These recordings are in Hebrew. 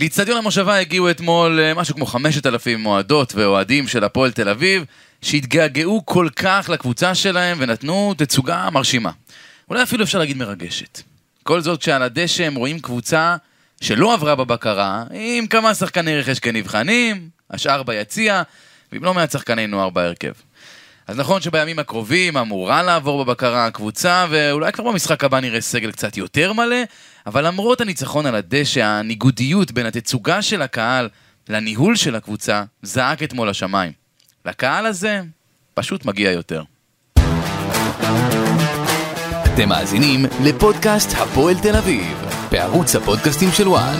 לאיצטדיון המושבה הגיעו אתמול אה, משהו כמו 5,000 אוהדות ואוהדים של הפועל תל אביב, שהתגעגעו כל כך לקבוצה שלהם ונתנו תצוגה מרשימה. אולי אפילו אפשר להגיד מרגשת. כל זאת שעל הדשא הם רואים קבוצה שלא עברה בבקרה, עם כמה שחקני רכש כנבחנים, השאר ביציע, ועם לא מעט שחקני נוער בהרכב. אז נכון שבימים הקרובים אמורה לעבור בבקרה הקבוצה, ואולי כבר במשחק הבא נראה סגל קצת יותר מלא, אבל למרות הניצחון על הדשא, הניגודיות בין התצוגה של הקהל לניהול של הקבוצה, זעק אתמול השמיים. לקהל הזה פשוט מגיע יותר. אתם מאזינים לפודקאסט הפועל תל אביב, בערוץ הפודקאסטים של וואן.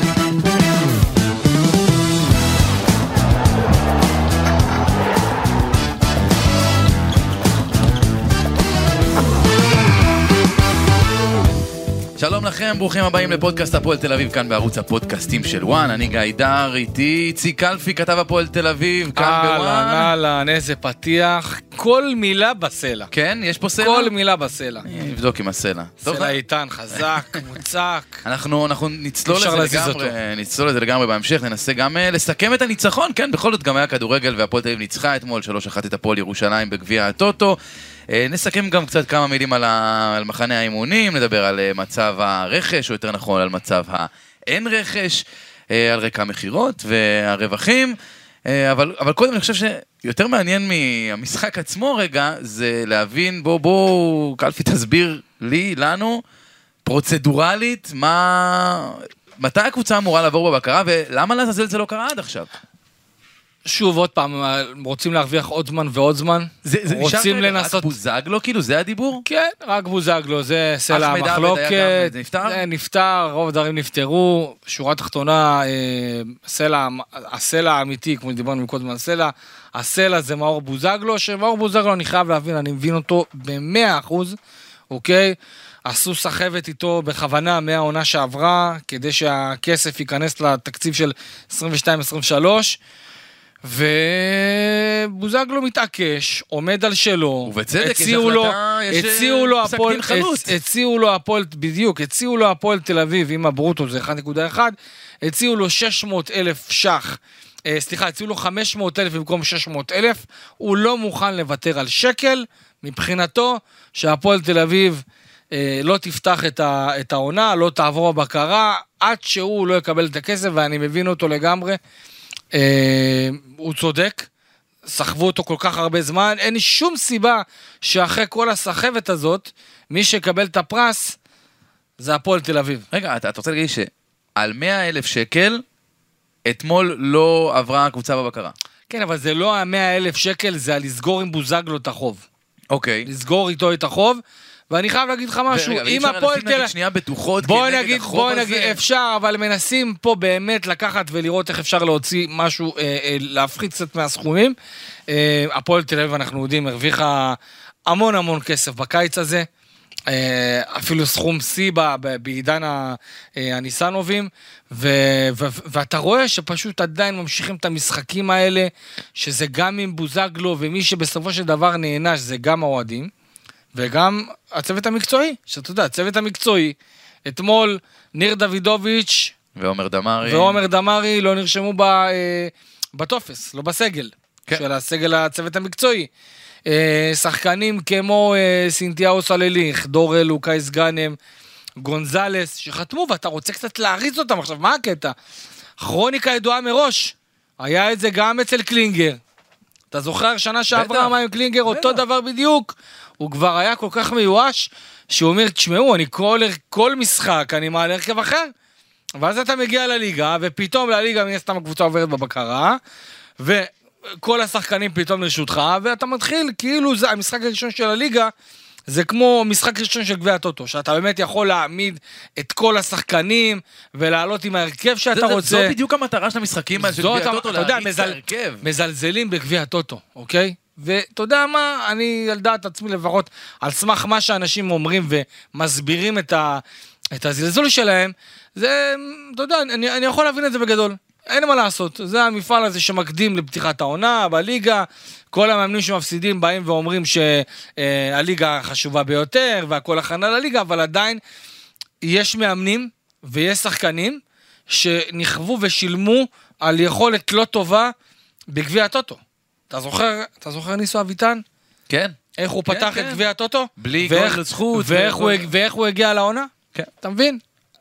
שלום לכם, ברוכים הבאים לפודקאסט הפועל תל אביב, כאן בערוץ הפודקאסטים של וואן. אני גיא דר, איתי איציק קלפי, כתב הפועל תל אביב, כאן בוואן. אהלן, אהלן, איזה פתיח. כל מילה בסלע. כן, יש פה סלע? כל מילה בסלע. אני אבדוק עם הסלע. סלע איתן, חזק, מוצק. אנחנו, אנחנו נצלול לזה לגמרי. נצלול לזה לגמרי בהמשך, ננסה גם אה, לסכם את הניצחון, כן, בכל זאת גם היה כדורגל והפועל תל אביב ניצחה אתמול 3-1 את הפועל ירושלים בגביע הטוטו. אה, נסכם גם קצת כמה מילים על, ה... על מחנה האימונים, נדבר על אה, מצב הרכש, או יותר נכון על מצב האין רכש, אה, על רקע המכירות והרווחים. אבל, אבל קודם אני חושב שיותר מעניין מהמשחק עצמו רגע, זה להבין, בוא, בוא, קלפי תסביר לי, לנו, פרוצדורלית, מה... מתי הקבוצה אמורה לעבור בבקרה, ולמה לעזאזל זה לא קרה עד עכשיו? שוב, עוד פעם, רוצים להרוויח עוד זמן ועוד זמן. זה, זה רוצים לנסות... רק בוזגלו, כאילו, זה הדיבור? כן, רק בוזגלו, זה סלע המחלוקת. זה נפתר? זה נפתר, רוב הדברים נפתרו. שורה תחתונה, אה, הסלע, הסלע האמיתי, כמו שדיברנו מקודם על הסלע, הסלע זה מאור בוזגלו, שמאור בוזגלו, אני חייב להבין, אני מבין אותו במאה אחוז, אוקיי? עשו סחבת איתו בכוונה מהעונה שעברה, כדי שהכסף ייכנס לתקציב של 22-23. ובוזגלו מתעקש, עומד על שלו. ובצדק, יש החלטה, יש, אה, פסק דין חלוט. הצ- הציעו לו הפועל, בדיוק, הציעו לו הפועל תל אביב, עם הברוטו זה 1.1, הציעו לו 600 אלף ש"ח, אה, סליחה, הציעו לו 500 אלף במקום 600 אלף, הוא לא מוכן לוותר על שקל, מבחינתו, שהפועל תל אביב אה, לא תפתח את, ה, את העונה, לא תעבור הבקרה, עד שהוא לא יקבל את הכסף, ואני מבין אותו לגמרי. אה, הוא צודק, סחבו אותו כל כך הרבה זמן, אין שום סיבה שאחרי כל הסחבת הזאת, מי שיקבל את הפרס זה הפועל תל אביב. רגע, אתה, אתה רוצה להגיד שעל 100 אלף שקל, אתמול לא עברה הקבוצה בבקרה. כן, אבל זה לא המאה אלף שקל, זה הלסגור עם בוזגלו את החוב. אוקיי. לסגור איתו את החוב, ואני חייב להגיד לך משהו, ורגע, אם הפועל תל נגיד שנייה בטוחות בוא נגיד, בוא הזה? נגיד, אפשר, אבל מנסים פה באמת לקחת ולראות איך אפשר להוציא משהו, אה, אה, להפחית קצת מהסכומים. אה, הפועל תל אביב, אנחנו יודעים, הרוויחה המון המון כסף בקיץ הזה. אה, אפילו סכום שיא בעידן אה, הניסנובים, ו- ו- ואתה רואה שפשוט עדיין ממשיכים את המשחקים האלה, שזה גם עם בוזגלו, ומי שבסופו של דבר נענש זה גם האוהדים, וגם הצוות המקצועי, שאתה יודע, הצוות המקצועי, אתמול ניר דוידוביץ' ועומר דמארי. ועומר דמארי לא נרשמו ב, אה, בטופס, לא בסגל, כן. של הסגל הצוות המקצועי. אה, שחקנים כמו אה, סינתיאו סלליך, דורל, לוקאיס גאנם, גונזלס, שחתמו ואתה רוצה קצת להריץ אותם. עכשיו, מה הקטע? כרוניקה ידועה מראש, היה את זה גם אצל קלינגר. אתה זוכר שנה שעברה. מה עם קלינגר, אותו. דבר בדיוק. הוא כבר היה כל כך מיואש, שהוא אומר, תשמעו, אני כל, כל משחק, אני מעלה הרכב אחר. ואז אתה מגיע לליגה, ופתאום לליגה מן הסתם הקבוצה עוברת בבקרה, וכל השחקנים פתאום לרשותך, ואתה מתחיל, כאילו זה המשחק הראשון של הליגה, זה כמו משחק ראשון של גביע הטוטו, שאתה באמת יכול להעמיד את כל השחקנים, ולעלות עם ההרכב שאתה זה- רוצה. זו בדיוק המטרה של המשחקים האלה של גביע הטוטו, להריץ את מזל- ההרכב. מזלזלים בגביע הטוטו, אוקיי? ואתה יודע מה, אני על דעת עצמי לפחות, על סמך מה שאנשים אומרים ומסבירים את, ה, את הזלזול שלהם, זה, אתה יודע, אני, אני יכול להבין את זה בגדול. אין מה לעשות, זה המפעל הזה שמקדים לפתיחת העונה בליגה, כל המאמנים שמפסידים באים ואומרים שהליגה חשובה ביותר והכל הכנה לליגה, אבל עדיין יש מאמנים ויש שחקנים שנכוו ושילמו על יכולת לא טובה בגביע הטוטו. אתה זוכר, אתה זוכר ניסו אביטן? כן. איך הוא כן, פתח כן. את גביע הטוטו? בלי גול לזכות. ואיך הוא, ואיך הוא הגיע לעונה? כן. אתה מבין?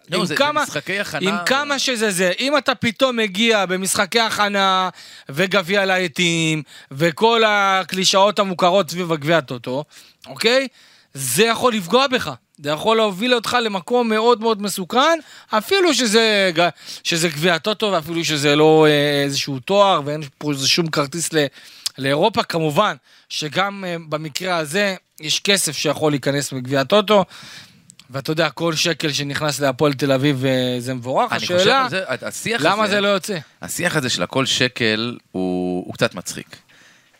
לא, עם זה- זה כמה- משחקי הכנה. עם כמה שזה זה, אם אתה פתאום מגיע במשחקי הכנה וגביע להיטים וכל הקלישאות המוכרות סביב הגביע הטוטו, אוקיי? זה יכול לפגוע בך. זה יכול להוביל אותך למקום מאוד מאוד מסוכן, אפילו שזה, שזה גביע הטוטו ואפילו שזה לא אה, איזשהו תואר ואין פה שום כרטיס ל, לאירופה. כמובן שגם אה, במקרה הזה יש כסף שיכול להיכנס בגביע הטוטו. ואתה יודע, כל שקל שנכנס להפועל תל אביב אה, זה מבורך. אני חושב השאלה, זה, למה הזה, זה לא יוצא? השיח הזה של הכל שקל הוא, הוא קצת מצחיק.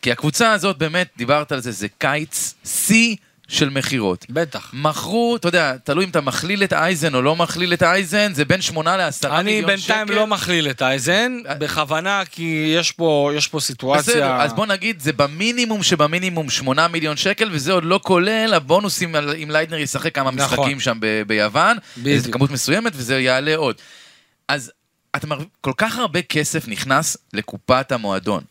כי הקבוצה הזאת, באמת, דיברת על זה, זה קיץ שיא של מכירות. בטח. מכרו, אתה יודע, תלוי אם אתה מכליל את אייזן או לא מכליל את אייזן, זה בין 8 ל-10 אני מיליון שקל. בינתיים לא מכליל את אייזן, אה. בכוונה, כי יש פה, יש פה סיטואציה... בסדר, אז בוא נגיד, זה במינימום שבמינימום 8 מיליון שקל, וזה עוד לא כולל הבונוסים אם ליידנר ישחק כמה נכון. משחקים שם ב- ביוון, בדיוק. זו כמות מסוימת וזה יעלה עוד. אז אתה מר... כל כך הרבה כסף נכנס לקופת המועדון.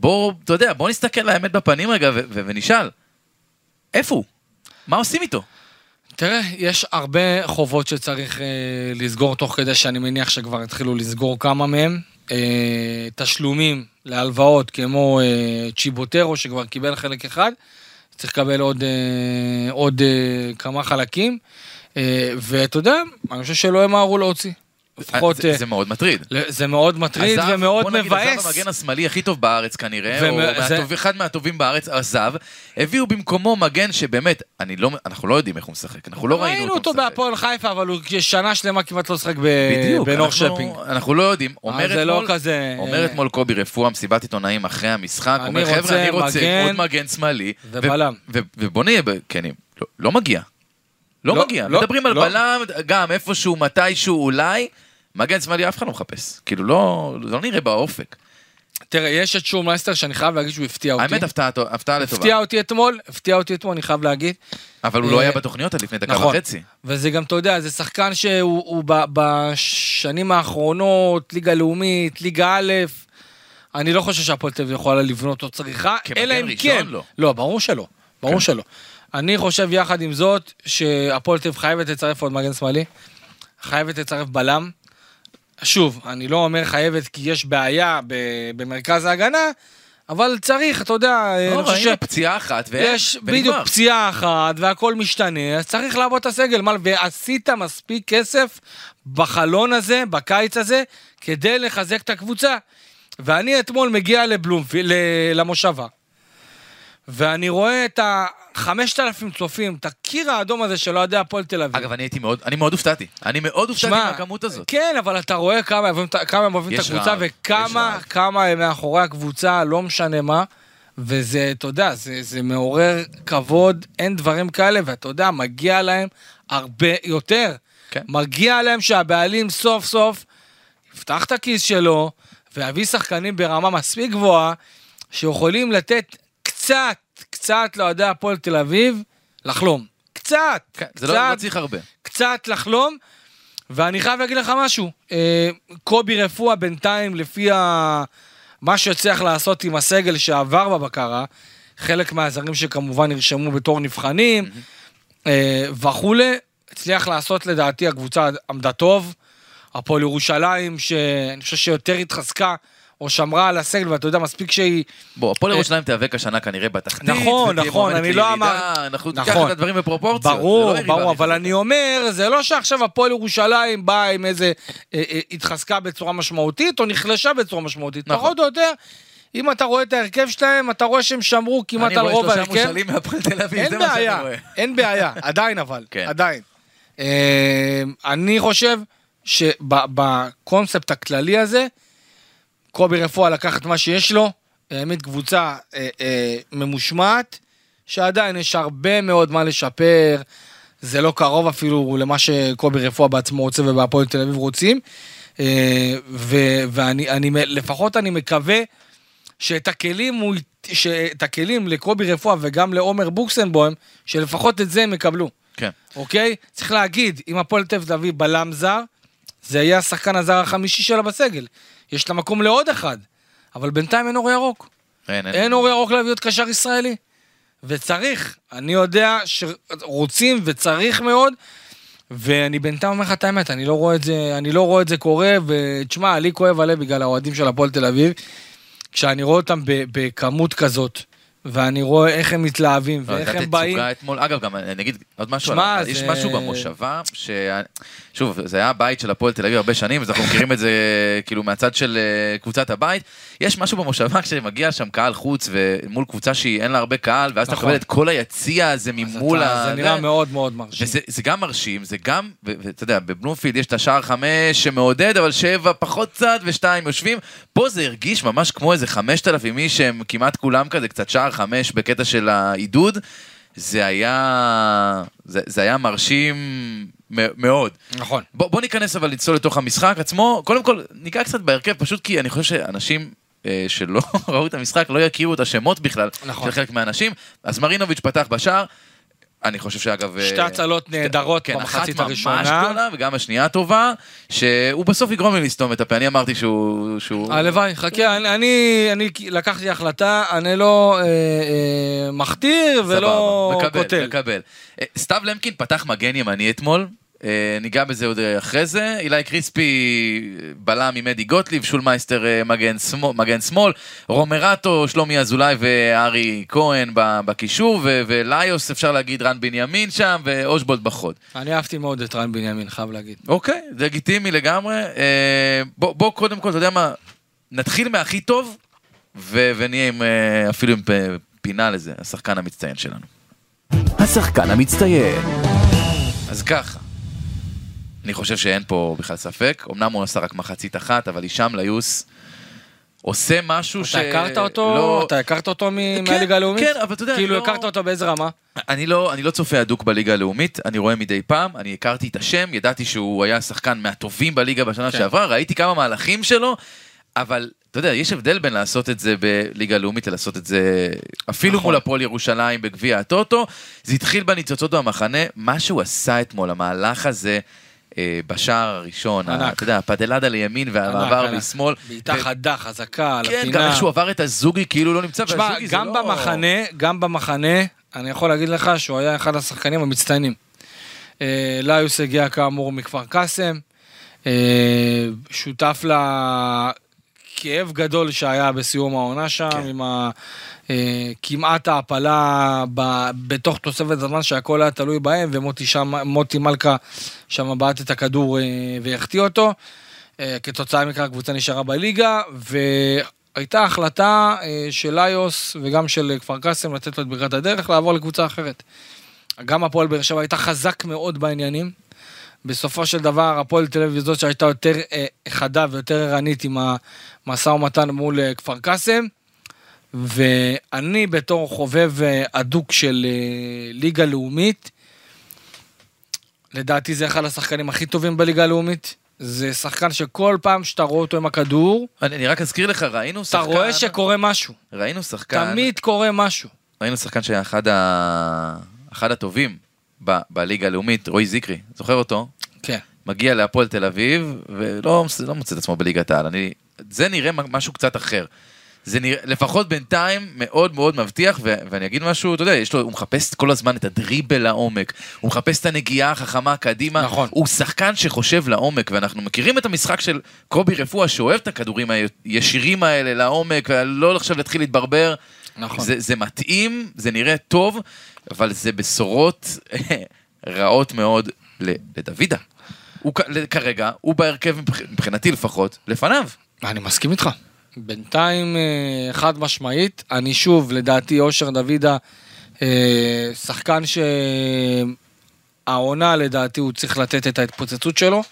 בוא, אתה יודע, בוא נסתכל לאמת בפנים רגע ו- ו- ונשאל, איפה הוא? מה עושים איתו? תראה, יש הרבה חובות שצריך אה, לסגור תוך כדי שאני מניח שכבר התחילו לסגור כמה מהם. אה, תשלומים להלוואות כמו אה, צ'יבוטרו שכבר קיבל חלק אחד, צריך לקבל עוד, אה, עוד אה, כמה חלקים. אה, ואתה יודע, אני חושב שלא ימהרו להוציא. לפחות, זה, אה, זה מאוד מטריד. זה מאוד מטריד עזב, ומאוד בוא נגיד, מבאס. עזב המגן השמאלי הכי טוב בארץ כנראה, ומ- או זה- מהטוב, אחד מהטובים בארץ עזב, הביאו במקומו מגן שבאמת, אני לא, אנחנו לא יודעים איך הוא משחק, אנחנו לא ראינו ראינו אותו אותו משחק. בהפועל חיפה, אבל הוא שנה שלמה כמעט לא שחק ב- בנור שפינג. אנחנו לא יודעים. אומר זה לא אתמול- כזה... אתמול קובי רפואה, מסיבת עיתונאים אחרי המשחק, אומר חבר'ה, רוצה אני רוצה מגן עוד מגן שמאלי. ובלם." ובוא נהיה כנים, לא- לא מגיע. לא לא, מגיע. לא, מדברים על לא. בלם, גם איפשהו, מתישהו, אולי. מגן שמאלי אף אחד לא מחפש. כאילו, לא לא נראה באופק. תראה, יש את שום מייסטר שאני חייב להגיד שהוא הפתיע אותי. האמת, הפתעה הפתעה לטובה. הפתיע אותי אתמול, הפתיע אותי אתמול, אני חייב להגיד. אבל הוא לא אה, היה בתוכניות עד לפני דקה נכון. וחצי. וזה גם, אתה יודע, זה שחקן שהוא ב- בשנים האחרונות, ליגה לאומית, ליגה א', אני לא חושב שהפועל תל אביב יכולה לבנות או צריכה, אלא אם כן. לא. לא, ברור שלא. ברור כן. שלא. אני חושב יחד עם זאת, שהפועל תל אביב חייבת לצרף עוד מגן שמאלי, חייבת לצרף בלם. שוב, אני לא אומר חייבת כי יש בעיה במרכז ההגנה, אבל צריך, אתה יודע, אה, לא, אני חושב ש... פציעה אחת, ו... יש ונגמר. בדיוק פציעה אחת, והכל משתנה, אז צריך לעבוד את הסגל. מה, ועשית מספיק כסף בחלון הזה, בקיץ הזה, כדי לחזק את הקבוצה. ואני אתמול מגיע לבלומפילד, למושבה, ואני רואה את ה... 5,000 צופים, את הקיר האדום הזה של אוהדי הפועל תל אביב. אגב, אני הייתי מאוד, אני מאוד הופתעתי. אני מאוד הופתעתי מהכמות הזאת. כן, אבל אתה רואה כמה, כמה הם אוהבים את הקבוצה, רב, וכמה, כמה הם מאחורי הקבוצה, לא משנה מה. וזה, אתה יודע, זה, זה מעורר כבוד, אין דברים כאלה, ואתה יודע, מגיע להם הרבה יותר. כן. מגיע להם שהבעלים סוף סוף יפתח את הכיס שלו, ויביא שחקנים ברמה מספיק גבוהה, שיכולים לתת קצת קצת לאוהדי הפועל תל אביב, לחלום. קצת, כן, קצת, זה לא לא צריך הרבה. קצת לחלום. ואני חייב להגיד לך משהו, אה, קובי רפואה בינתיים, לפי ה... מה שהצליח לעשות עם הסגל שעבר בבקרה, חלק מהזרים שכמובן נרשמו בתור נבחנים אה, וכולי, הצליח לעשות לדעתי הקבוצה עמדה טוב. הפועל ירושלים, שאני חושב שיותר התחזקה או שמרה על הסגל, ואתה יודע, מספיק שהיא... בוא, הפועל אה, ירושלים תיאבק השנה כנראה בתחתית. נכון, נכון, אני לא אמר- אנחנו ניקח נכון. את הדברים בפרופורציות. ברור, לא יריבה ברור, אבל. אני אומר, זה לא שעכשיו הפועל ירושלים באה עם איזה, אה, אה, התחזקה בצורה משמעותית, או נחלשה בצורה משמעותית. נכון. פחות או יותר, אם אתה רואה את ההרכב שלהם, אתה רואה שהם שמרו כמעט על רוב אני רואה ההרכב. שלושה מושאלים מהפועל תל אביב, זה מה שאני רואה. אין בעיה, עדיין אבל, כן. עדיין. אני חושב שבקונספט הכללי הזה, קובי רפואה לקח את מה שיש לו, העמיד קבוצה אה, אה, ממושמעת, שעדיין יש הרבה מאוד מה לשפר, זה לא קרוב אפילו למה שקובי רפואה בעצמו רוצה ובהפועל תל אביב רוצים, אה, ו- ואני אני, לפחות אני מקווה שאת הכלים, הוא, שאת הכלים לקובי רפואה וגם לעומר בוקסנבוים, שלפחות את זה הם יקבלו. כן. אוקיי? צריך להגיד, אם הפועל תל אביב בלם זר, זה יהיה השחקן הזר החמישי שלה בסגל. יש לה מקום לעוד אחד, אבל בינתיים אין אור ירוק. אין, אין. אין אור ירוק להביא עוד קשר ישראלי. וצריך, אני יודע שרוצים וצריך מאוד, ואני בינתיים אומר לך את האמת, אני לא רואה את זה, אני לא רואה את זה קורה, ותשמע, לי כואב הלב בגלל האוהדים של הפועל תל אביב, כשאני רואה אותם בכמות כזאת, ואני רואה איך הם מתלהבים, לא, ואיך הייתה הם באים. תצוגה אתמול, אגב, גם אני אגיד עוד משהו, שמע, על- יש זה- משהו במושבה, ש... שוב, זה היה הבית של הפועל תל אביב הרבה שנים, אז אנחנו מכירים את זה כאילו מהצד של אה, קבוצת הבית. יש משהו במושבה כשמגיע שם קהל חוץ ומול קבוצה שהיא אין לה הרבה קהל, ואז אתה נכון. מקבל את כל היציע הזה ממול אתה- ה... זה נראה מאוד מאוד מרשים. וזה זה גם מרשים, זה גם, ואתה יודע, בבלומפילד יש את השער חמש שמעודד, אבל שבע פחות צד ושתיים יושבים. פה זה הרגיש ממש כמו איזה חמשת אלפים איש שהם כמעט כולם כזה, קצת שער חמש בקטע של העידוד. זה היה, זה, זה היה מרשים מאוד. נכון. בוא, בוא ניכנס אבל לצלול לתוך המשחק עצמו. קודם כל, ניגע קצת בהרכב, פשוט כי אני חושב שאנשים אה, שלא ראו את המשחק לא יכירו את השמות בכלל נכון. של חלק מהאנשים. אז מרינוביץ' פתח בשער. אני חושב שאגב... שתי אה, הצלות שתי- נהדרות כן, במחצית אחת הראשונה. ממש גדולה וגם השנייה טובה, שהוא בסוף יגרום לי לסתום את הפה. אני אמרתי שהוא... שהוא... הלוואי, חכה, אני, אני, אני לקחתי החלטה, אני לא אה, אה, מכתיר ולא סבבה, מקבל, קוטל. מקבל. אה, סתיו למקין פתח מגן ימני אתמול, ניגע בזה עוד אה, אחרי זה. אילי קריספי אה, בלם עם אדי גוטליב, שולמייסטר אה, מגן שמאל, מגן שמאל, רומרטו, שלומי אזולאי וארי כהן בקישור, ו- וליוס אפשר להגיד רן בנימין שם, ואושבולד בחוד. אני אהבתי מאוד את רן בנימין, חייב להגיד. אוקיי, זה לגיטימי לגמרי. אה, בוא, בוא קודם כל, אתה יודע מה, נתחיל מהכי טוב, ו- ונהיה עם, אה, אפילו עם פינה לזה, השחקן המצטיין שלנו. השחקן המצטיין. אז ככה, אני חושב שאין פה בכלל ספק, אמנם הוא עשה רק מחצית אחת, אבל הישאם ליוס עושה משהו ש... אתה הכרת אותו? לא- אתה הכרת אותו מ- כן, מהליגה הלאומית? כן, אבל אתה יודע, כאילו לא- הכרת אותו באיזה רמה? אני לא, אני לא צופה הדוק בליגה הלאומית, אני רואה מדי פעם, אני הכרתי את השם, ידעתי שהוא היה שחקן מהטובים בליגה בשנה כן. שעברה, ראיתי כמה מהלכים שלו, אבל אתה יודע, יש הבדל בין לעשות את זה בליגה הלאומית ללעשות את זה אפילו נכון. מול הפועל ירושלים בגביע הטוטו. זה התחיל בניצוצות במחנה, מה שהוא עשה אתמול, המהלך הזה. אה, בשער הראשון, ענק. אתה יודע, הפדלדה לימין והמעבר ענק. לשמאל. בעיטה ו- חדה, חזקה, על כן, הפינה. גם איך שהוא עבר את הזוגי כאילו לא נמצא, תשמע, והזוגי זה גם לא... במחנה, גם במחנה, אני יכול להגיד לך שהוא היה אחד השחקנים המצטיינים. אה, ליוס הגיע כאמור מכפר קאסם, אה, שותף לכאב גדול שהיה בסיום העונה שם, כן. עם ה... אה, כמעט ההעפלה ב- בתוך תוספת הזמן שהכל היה תלוי בהם, ומוטי שם, מוטי מלכה שם בעט את הכדור אה, והחטיא אותו. אה, כתוצאה מכך הקבוצה נשארה בליגה, והייתה החלטה של איוס וגם של כפר קאסם לתת לו את ברכת הדרך לעבור לקבוצה אחרת. גם הפועל באר שבע הייתה חזק מאוד בעניינים. בסופו של דבר הפועל תל אביב זאת שהייתה יותר אה, חדה ויותר ערנית עם המשא ומתן מול אה, כפר קאסם. ואני בתור חובב אה, אדוק של אה, ליגה לאומית, לדעתי זה אחד השחקנים הכי טובים בליגה הלאומית. זה שחקן שכל פעם שאתה רואה אותו עם הכדור, אני אני רק אזכיר לך, ראינו אתה שחקן... רואה שקורה משהו. ראינו שחקן... תמיד קורה משהו. ראינו שחקן שהיה אחד, ה... אחד הטובים ב... בליגה הלאומית, רועי זיקרי, זוכר אותו? כן. מגיע להפועל תל אביב, ולא לא מוצא את עצמו בליגת העל. אני... זה נראה משהו קצת אחר. זה נראה, לפחות בינתיים, מאוד מאוד מבטיח, ו- ואני אגיד משהו, אתה יודע, יש לו, הוא מחפש כל הזמן את הדריבל לעומק, הוא מחפש את הנגיעה החכמה קדימה, נכון. הוא שחקן שחושב לעומק, ואנחנו מכירים את המשחק של קובי רפואה, שאוהב את הכדורים הישירים האלה לעומק, ולא עכשיו להתחיל להתברבר. נכון. זה, זה מתאים, זה נראה טוב, אבל זה בשורות רעות מאוד לדוידה. הוא כרגע, הוא בהרכב מבח- מבחינתי לפחות, לפניו. אני מסכים איתך. בינתיים אה, חד משמעית, אני שוב, לדעתי אושר דוידה, אה, שחקן שהעונה לדעתי הוא צריך לתת את ההתפוצצות שלו,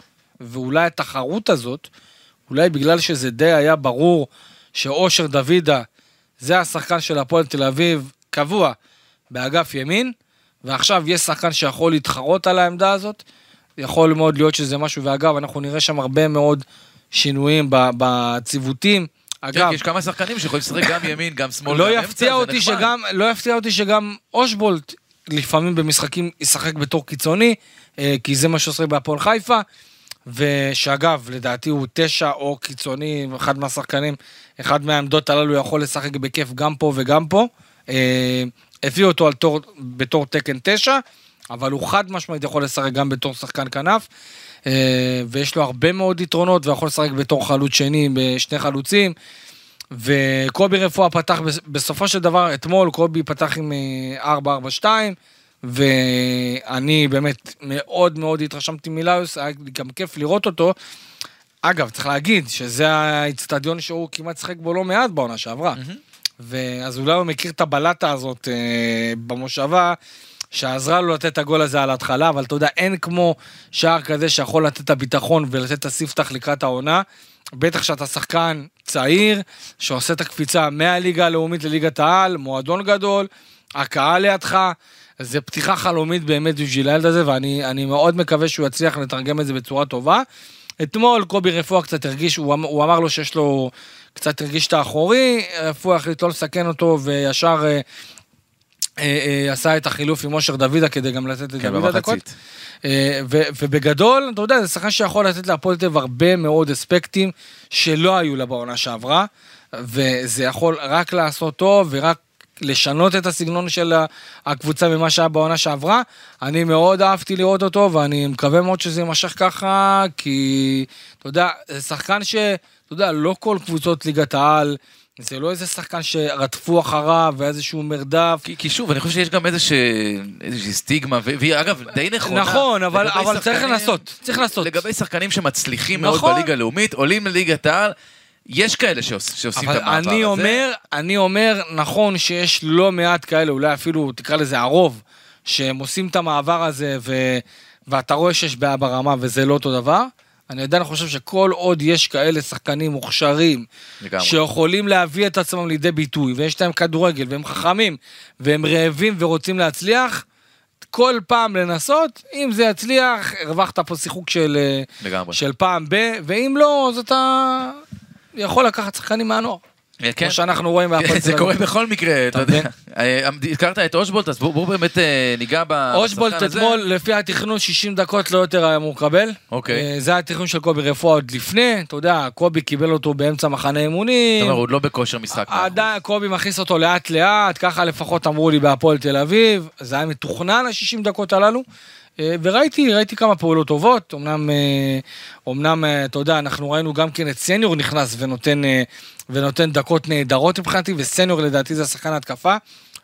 ואולי התחרות הזאת, אולי בגלל שזה די היה ברור שאושר דוידה זה השחקן של הפועל תל אביב קבוע באגף ימין, ועכשיו יש שחקן שיכול להתחרות על העמדה הזאת, יכול מאוד להיות שזה משהו, ואגב, אנחנו נראה שם הרבה מאוד שינויים בציוותים. אגב, כן, יש כמה שחקנים שיכולים לשחק גם ימין, גם שמאל, לא גם אמצע, זה נחמד. שגם, לא יפתיע אותי שגם אושבולט לפעמים במשחקים ישחק בתור קיצוני, אה, כי זה מה שעושה בהפועל חיפה, ושאגב, לדעתי הוא תשע או קיצוני, אחד מהשחקנים, אחד מהעמדות הללו יכול לשחק בכיף גם פה וגם פה. אה, הביאו אותו תור, בתור תקן תשע, אבל הוא חד משמעית יכול לשחק גם בתור שחקן כנף. אה, ויש לו הרבה מאוד יתרונות, ויכול לשחק בתור חלוץ שני בשני חלוצים. וקובי רפואה פתח בס- בסופו של דבר, אתמול קובי פתח עם אה, 4-4-2, ואני באמת מאוד מאוד התרשמתי מליוס, היה לי גם כיף לראות אותו. אגב, צריך להגיד שזה האיצטדיון שהוא כמעט שיחק בו לא מעט בעונה שעברה. ואז אולי הוא מכיר את הבלטה הזאת אה, במושבה, שעזרה לו לתת את הגול הזה על ההתחלה, אבל אתה יודע, אין כמו שער כזה שיכול לתת את הביטחון ולתת את הספתח לקראת העונה. בטח שאתה שחקן צעיר, שעושה את הקפיצה מהליגה הלאומית לליגת העל, מועדון גדול, הקהל לידך, זה פתיחה חלומית באמת בשביל הילד הזה, ואני אני מאוד מקווה שהוא יצליח לתרגם את זה בצורה טובה. אתמול קובי רפואה קצת הרגיש, הוא, אמ- הוא אמר לו שיש לו, קצת הרגיש את האחורי, רפואה החליט לא לסכן אותו וישר אה, אה, אה, עשה את החילוף עם אושר דוידה כדי גם לתת כן, לדוידה דקות. אה, ו- ובגדול, אתה יודע, זה שחקן שיכול לתת להפועל תל הרבה מאוד אספקטים שלא היו לה בעונה שעברה, וזה יכול רק לעשות טוב ורק לשנות את הסגנון של הקבוצה ממה שהיה בעונה שעברה. אני מאוד אהבתי לראות אותו, ואני מקווה מאוד שזה יימשך ככה, כי, אתה יודע, זה שחקן ש... אתה יודע, לא כל קבוצות ליגת העל, זה לא איזה שחקן שרדפו אחריו ואיזשהו מרדף. כי, כי שוב, אני חושב שיש גם איזושה, איזושהי סטיגמה, והיא אגב די נכונה. נכון, אבל- אבל צריך שחקנים- לנסות, צריך לנסות. לגבי שחקנים שמצליחים נכון. מאוד בליגה הלאומית, עולים לליגת העל, יש כאלה שעוש, שעושים אבל את המעבר הזה. אני אומר, אני אומר, נכון שיש לא מעט כאלה, אולי אפילו תקרא לזה הרוב, שהם עושים את המעבר הזה, ו... ואתה רואה שיש בעיה ברמה וזה לא אותו דבר. אני עדיין חושב שכל עוד יש כאלה שחקנים מוכשרים, לגמרי. שיכולים להביא את עצמם לידי ביטוי, ויש להם כדורגל, והם חכמים, והם רעבים ורוצים להצליח, כל פעם לנסות, אם זה יצליח, הרווחת פה שיחוק של, אה, לגמרי. של פעם ב, ואם לא, אז אתה יכול לקחת שחקנים מהנוער. כן. כמו שאנחנו רואים בהפועל זה. קורה בכל מקרה, אתה יודע. אה, הזכרת את אושבולט, אז בואו באמת אה, ניגע אושבולט בשחקן הזה. אתמול, לפי התכנון, 60 דקות לא יותר היה אמור לקבל. אוקיי. אה, זה התכנון של קובי רפואה עוד לפני, אתה יודע, קובי קיבל אותו באמצע מחנה אימונים. זאת אומרת, עוד לא בכושר משחק. עדיין קובי מכניס אותו לאט לאט, ככה לפחות אמרו לי בהפועל תל אביב, זה היה מתוכנן ה-60 דקות הללו. אה, וראיתי, ראיתי כמה פעולות טובות, אמנם, אה, אמנם, אה, אתה יודע, אנחנו ראינו גם כן את סניור נכנס ונותן, ונותן דקות נהדרות מבחינתי, וסניור לדעתי זה השחקן התקפה.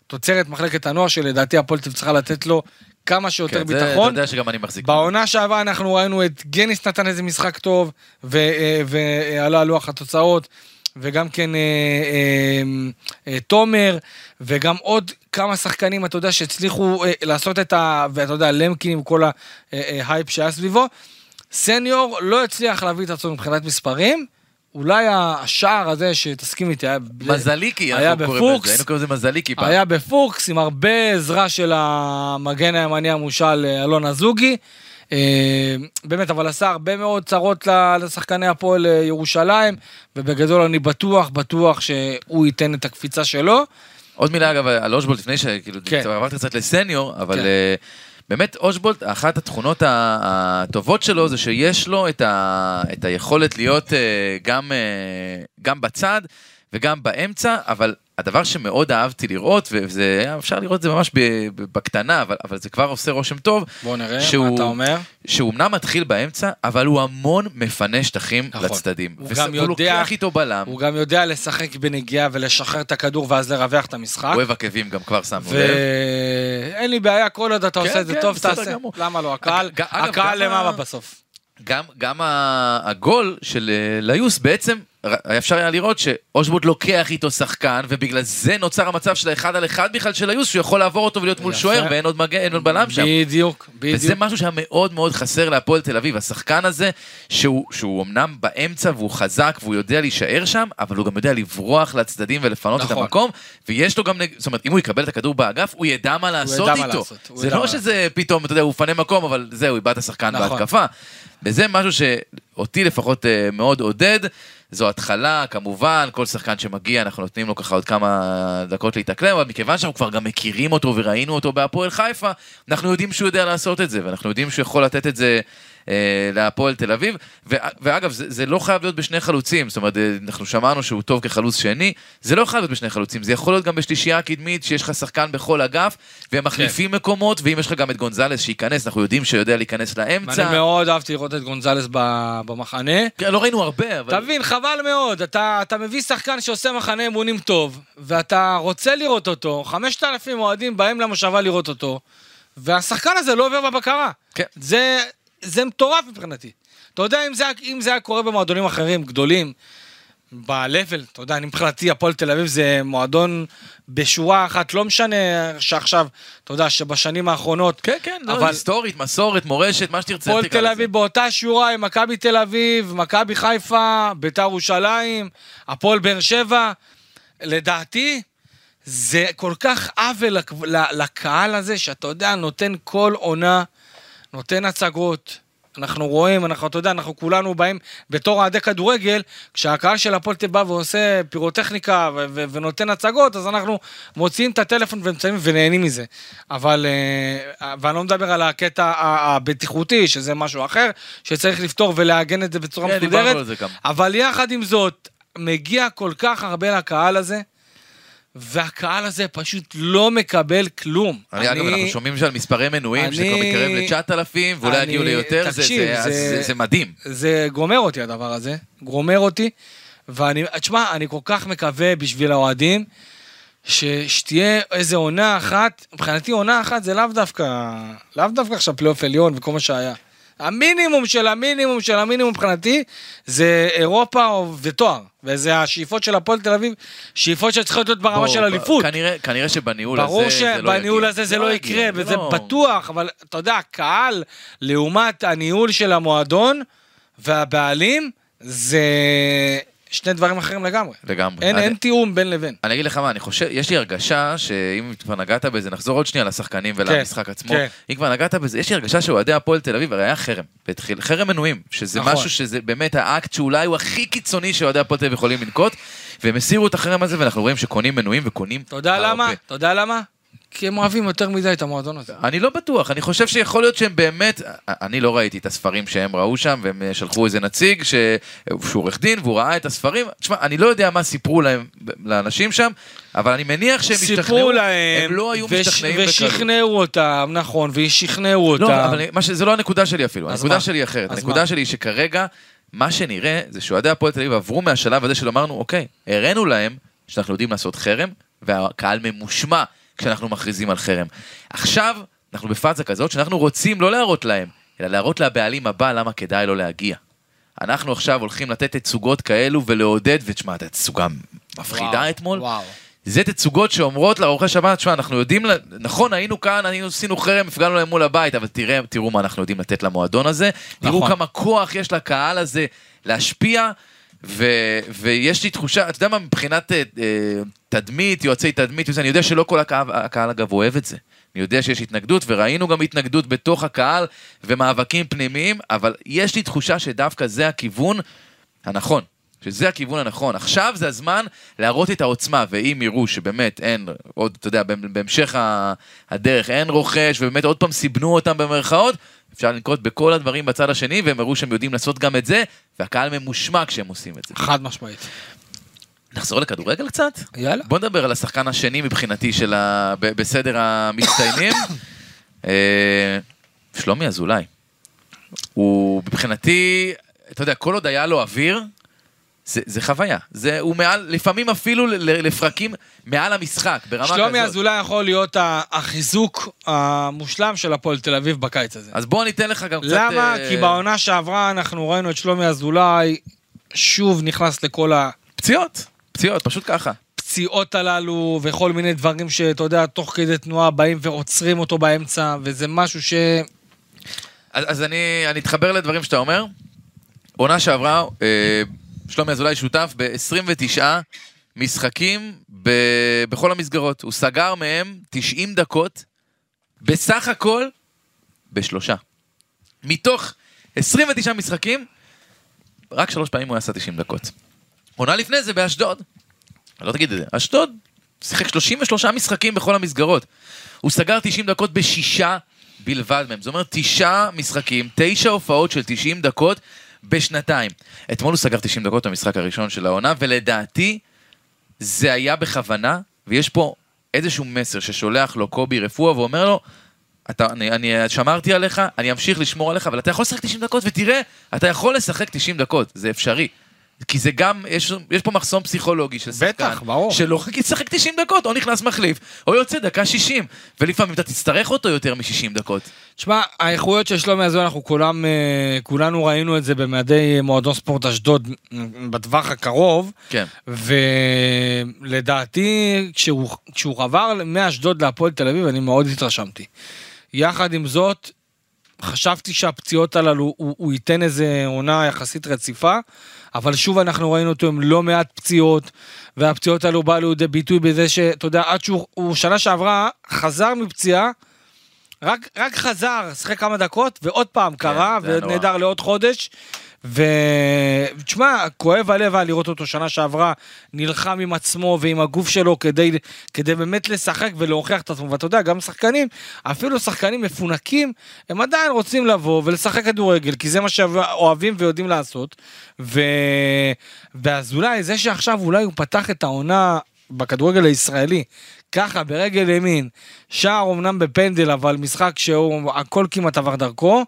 תוצרת מחלקת הנוער שלדעתי הפועל צריכה לתת לו כמה שיותר כן, זה- אתה ביטחון. יודע שגם אני מחזיק. בעונה שעברה אנחנו ראינו את גניס נתן איזה משחק טוב, ועלה על לוח התוצאות, וגם כן אה, אה, אה, תומר, וגם עוד כמה שחקנים, אתה יודע, שהצליחו אה, לעשות את ה... ואתה יודע, למקין עם כל ההייפ שהיה סביבו. סניור לא הצליח להביא את עצמו מבחינת מספרים. אולי השער הזה, שתסכים איתי, היה... מזליקי, היה בפוקס. היינו קוראים לזה מזליקי פעם. היה בפוקס עם הרבה עזרה של המגן הימני המושאל אה, אלון אזוגי. אה, באמת, אבל עשה הרבה מאוד צרות לשחקני הפועל אה, ירושלים, ובגדול אני בטוח, בטוח שהוא ייתן את הקפיצה שלו. עוד מילה אגב על אושבולט לפני שכאילו כן. עברתי קצת לסניור, אבל כן. אה, באמת אושבולט, אחת התכונות הטובות שלו זה שיש לו את, ה, את היכולת להיות גם, גם בצד וגם באמצע, אבל הדבר שמאוד אהבתי לראות, וזה היה אפשר לראות את זה ממש בקטנה, אבל, אבל זה כבר עושה רושם טוב, בוא נראה שהוא- מה אתה אומר. שהוא אמנם מתחיל באמצע, אבל הוא המון מפנה שטחים נכון. לצדדים. הוא וס- גם יודע- לוקח איתו בלם, הוא גם יודע לשחק בנגיעה ולשחרר את הכדור ואז לרווח את המשחק. אוהב עקבים גם כבר שמנו לב. ואין לי בעיה, כל עוד אתה כן, עושה את זה כן, טוב, תעשה. גמור. למה לא? הקהל, אגב, הקהל גם למעלה בסוף. גם, גם הגול של אה, ליוס בעצם, אפשר היה לראות שאושבולט לוקח איתו שחקן, ובגלל זה נוצר המצב של האחד על אחד בכלל של ליוס, שהוא יכול לעבור אותו ולהיות מול. שוער, ואין עוד מגן, אין עוד בלם שם. בדיוק, וזה בדיוק. משהו שהיה מאוד מאוד חסר להפועל תל אביב, השחקן הזה, שהוא, שהוא אמנם באמצע והוא חזק והוא יודע להישאר שם, אבל הוא גם יודע לברוח לצדדים ולפנות את נכון. המקום, ויש לו גם, זאת אומרת, אם הוא יקבל את הכדור באגף, הוא ידע מה לעשות ידע איתו. לעשות, זה לא שזה פתאום, אתה יודע, הוא מפנה מקום, אבל זהו, איבד את השחקן נכון. בהתקפה. וזה משהו אותי לפחות אה, מאוד עודד. זו התחלה, כמובן, כל שחקן שמגיע, אנחנו נותנים לו ככה עוד כמה דקות להתאקלם, אבל מכיוון שאנחנו כבר גם מכירים אותו וראינו אותו בהפועל חיפה, אנחנו יודעים שהוא יודע לעשות את זה, ואנחנו יודעים שהוא יכול לתת את זה להפועל תל אביב. ו- ואגב, זה, זה לא חייב להיות בשני חלוצים, זאת אומרת, אה, אנחנו שמענו שהוא טוב כחלוץ שני, זה לא חייב להיות בשני חלוצים, זה יכול להיות גם בשלישייה קדמית, שיש לך שחקן בכל אגף, והם מחליפים כן. מקומות, ואם יש לך גם את גונזלס שייכנס, אנחנו יודעים שיודע להיכנס לאמצע. ואני מאוד אהבתי לראות את גונזלס במחנה. כן, לא ראינו הרבה, אבל... תבין, חבל מאוד, אתה, אתה מביא שחקן שעושה מחנה אמונים טוב, ואתה רוצה לראות אותו, 5,000 אוהדים באים למושבה לראות אותו, והשחקן הזה לא עובר בבקרה. כן. זה, זה מטורף מבחינתי. אתה יודע, אם זה, אם זה היה קורה במועדונים אחרים, גדולים, ב-level, אתה יודע, אני מבחינתי, הפועל תל אביב זה מועדון בשורה אחת, לא משנה שעכשיו, אתה יודע, שבשנים האחרונות, כן, כן, לא, אבל- היסטורית, מסורת, מורשת, מה שתרצה. הפועל תל. אביב באותה שורה עם מכבי תל אביב, מכבי חיפה, ביתר ירושלים, הפועל באר שבע. לדעתי, זה כל כך עוול לקהל הזה, שאתה יודע, נותן כל עונה, נותן הצגות. אנחנו רואים, אנחנו, אתה יודע, אנחנו כולנו באים בתור אוהדי כדורגל, כשהקהל של הפועל תל בא ועושה פירוטכניקה ו- ו- ונותן הצגות, אז אנחנו מוציאים את הטלפון ומצלמים ונהנים מזה. אבל, אה, ואני לא מדבר על הקטע הבטיחותי, שזה משהו אחר, שצריך לפתור ולעגן את זה בצורה כן, דיברנו מסודרת. אבל יחד עם זאת, מגיע כל כך הרבה לקהל הזה, והקהל הזה פשוט לא מקבל כלום. אני, אגב, אנחנו שומעים שעל מספרי מנויים, אני- שכבר מתקרב ל-9,000, ואולי אני- יגיעו ליותר, זה, תקשיב, זה, זה- זה, זה מדהים. זה גומר אותי הדבר הזה, גומר אותי, ואני, תשמע, אני כל כך מקווה בשביל האוהדים, ש, שתהיה איזה עונה אחת, מבחינתי עונה אחת זה לאו דווקא, לאו דווקא עכשיו פלייאוף עליון וכל מה שהיה. המינימום של המינימום של המינימום מבחינתי זה אירופה ותואר, וזה השאיפות של הפועל תל אביב, שאיפות שצריכות להיות ברמה בוא, של אליפות. כנראה, כנראה שבניהול ברור הזה זה לא שבניהול יגיע. הזה זה לא יגיע, יקרה, וזה לא- בטוח, אבל אתה יודע, הקהל, לעומת הניהול של המועדון והבעלים, זה שני דברים אחרים לגמרי. לגמרי. אין, אני- אין תיאום בין לבין. אני אגיד לך מה, אני חושב, יש לי הרגשה שאם כבר נגעת בזה, נחזור עוד שנייה לשחקנים ולמשחק עצמו. כן. אם כבר נגעת בזה, יש לי הרגשה שאוהדי הפועל תל אביב, הרי היה חרם, והתחיל, חרם מנויים, שזה נכון. משהו שזה באמת האקט שאולי הוא הכי קיצוני שאוהדי הפועל תל אביב יכולים לנקוט, והם הסירו את החרם הזה, ואנחנו רואים שקונים מנויים וקונים אתה יודע למה? אתה יודע למה? כי הם אוהבים יותר מדי את המועדון הזה. אני לא בטוח, אני חושב שיכול להיות שהם באמת, אני לא ראיתי את הספרים שהם ראו שם, והם שלחו איזה נציג ש... שהוא עורך דין והוא ראה את הספרים, תשמע, אני לא יודע מה סיפרו להם, לאנשים שם, אבל אני מניח שהם השתכנעו, סיפרו להם, הם לא היו וש- משתכנעים בקלות. ושכנעו אותם, נכון, ושכנעו אותם. לא, אבל מה ש... זה לא הנקודה שלי אפילו, הנקודה מה? שלי אחרת. הנקודה מה? שלי היא שכרגע, מה שנראה זה שאוהדי הפועל תל אביב עברו מהשלב הזה של אמרנו, אוקיי, הראינו להם שאנחנו יודעים לעשות חרם, והקהל ממושמע כשאנחנו מכריזים על חרם. עכשיו, אנחנו בפאזה כזאת שאנחנו רוצים לא להראות להם, אלא להראות לבעלים הבא למה כדאי לו להגיע. אנחנו עכשיו הולכים לתת תצוגות כאלו ולעודד, ותשמע, הייתה תצוגה מפחידה וואו, אתמול. וואו. זה תצוגות שאומרות לרוכש שבת, תשמע, אנחנו יודעים, נכון, היינו כאן, היינו עשינו חרם, הפגענו להם מול הבית, אבל תראה, תראו מה אנחנו יודעים לתת למועדון הזה, תראו נכון. כמה כוח יש לקהל הזה להשפיע, ו, ויש לי תחושה, אתה יודע מה, מבחינת אה, אה, תדמית, יועצי תדמית, וזה, אני יודע שלא כל הקהל, הקהל אגב אוהב את זה. אני יודע שיש התנגדות, וראינו גם התנגדות בתוך הקהל ומאבקים פנימיים, אבל יש לי תחושה שדווקא זה הכיוון הנכון. שזה הכיוון הנכון. עכשיו זה הזמן להראות את העוצמה, ואם יראו שבאמת אין, עוד, אתה יודע, בהמשך הדרך אין רוכש, ובאמת עוד פעם סיבנו אותם במרכאות, אפשר לנקוט בכל הדברים בצד השני, והם הראו שהם יודעים לעשות גם את זה, והקהל ממושמע כשהם עושים את זה. חד משמעית. נחזור לכדורגל קצת? יאללה. בוא נדבר על השחקן השני מבחינתי של ה... ב- בסדר המצטיינים. אה, שלומי אזולאי. הוא מבחינתי, אתה יודע, כל עוד היה לו אוויר, זה, זה חוויה. זה, הוא מעל, לפעמים אפילו לפרקים מעל המשחק, ברמה כזאת. שלומי אזולאי יכול להיות ה- החיזוק המושלם של הפועל תל אביב בקיץ הזה. אז בוא ניתן לך גם קצת... למה? אה, כי בעונה שעברה אנחנו ראינו את שלומי אזולאי שוב נכנס לכל פציעות, פציעות, פשוט ככה. הפציעות הללו וכל מיני דברים שאתה יודע, תוך כדי תנועה באים ועוצרים אותו באמצע, וזה משהו ש... אז, אז אני, אני אתחבר לדברים שאתה אומר. עונה שעברה, אה, שלומי אזולאי שותף ב-29 משחקים ב, בכל המסגרות. הוא סגר מהם 90 דקות, בסך הכל בשלושה. מתוך 29 משחקים, רק שלוש פעמים הוא עשה 90 דקות. עונה לפני זה באשדוד. לא תגיד את זה. אשדוד שיחק 33 משחקים בכל המסגרות. הוא סגר 90 דקות בשישה בלבד מהם. זאת אומרת, תשעה משחקים, תשע הופעות של 90 דקות בשנתיים. אתמול הוא סגר 90 דקות במשחק הראשון של העונה, ולדעתי זה היה בכוונה, ויש פה איזשהו מסר ששולח לו קובי רפואה ואומר לו, אתה, אני, אני שמרתי עליך, אני אמשיך לשמור עליך, אבל אתה יכול לשחק 90 דקות, ותראה, אתה יכול לשחק 90 דקות, זה אפשרי. כי זה גם, יש, יש פה מחסום פסיכולוגי של שחקן, בטח, ברור. שלא ישחק 90 דקות, או נכנס מחליף, או יוצא דקה 60, ולפעמים אתה תצטרך אותו יותר מ-60 דקות. תשמע, האיכויות של שלומי אזולאי, אנחנו כולם, אה, כולנו ראינו את זה במדי מועדון ספורט אשדוד אה, בטווח הקרוב, כן. ולדעתי, כשהוא, כשהוא עבר מאשדוד להפועל תל אביב, אני מאוד התרשמתי. יחד עם זאת, חשבתי שהפציעות הללו, הוא, הוא ייתן איזה עונה יחסית רציפה, אבל שוב אנחנו ראינו אותו עם לא מעט פציעות, והפציעות האלו באו לידי ביטוי בזה שאתה יודע, עד שהוא הוא שנה שעברה חזר מפציעה, רק, רק חזר, שיחק כמה דקות, ועוד פעם קרה, היה נורא. ונהדר לעוד חודש. ותשמע, כואב הלב היה לראות אותו שנה שעברה, נלחם עם עצמו ועם הגוף שלו כדי, כדי באמת לשחק ולהוכיח את עצמו. ואתה יודע, גם שחקנים, אפילו שחקנים מפונקים, הם עדיין רוצים לבוא ולשחק כדורגל, כי זה מה שאוהבים ויודעים לעשות. ו... ואזולאי, זה שעכשיו אולי הוא פתח את העונה בכדורגל הישראלי, ככה ברגל ימין, שער אמנם בפנדל, אבל משחק שהוא הכל כמעט עבר דרכו,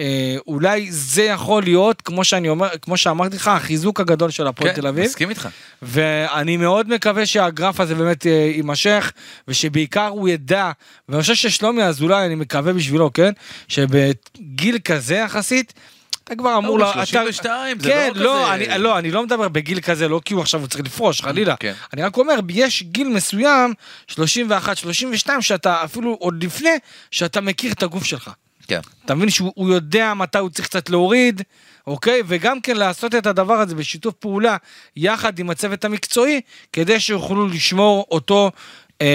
אה, אולי זה יכול להיות, כמו שאני אומר, כמו שאמרתי לך, החיזוק הגדול של הפועל תל אביב. כן, מסכים איתך. ואני מאוד מקווה שהגרף הזה באמת אה, יימשך, ושבעיקר הוא ידע, ואני חושב ששלומי אזולאי, אני מקווה בשבילו, כן? שבגיל כזה יחסית, אתה כבר אמור... הוא לה- 32, זה כן, לא לא, כזה- אני, לא, אני לא מדבר בגיל כזה, לא כי הוא עכשיו צריך לפרוש, חלילה. כן. אני רק אומר, יש גיל מסוים, 31, 32, שאתה אפילו עוד לפני, שאתה מכיר את הגוף שלך. כן. אתה מבין שהוא הוא יודע מתי הוא צריך קצת להוריד, אוקיי? וגם כן לעשות את הדבר הזה בשיתוף פעולה יחד עם הצוות המקצועי, כדי שיוכלו לשמור אותו אה,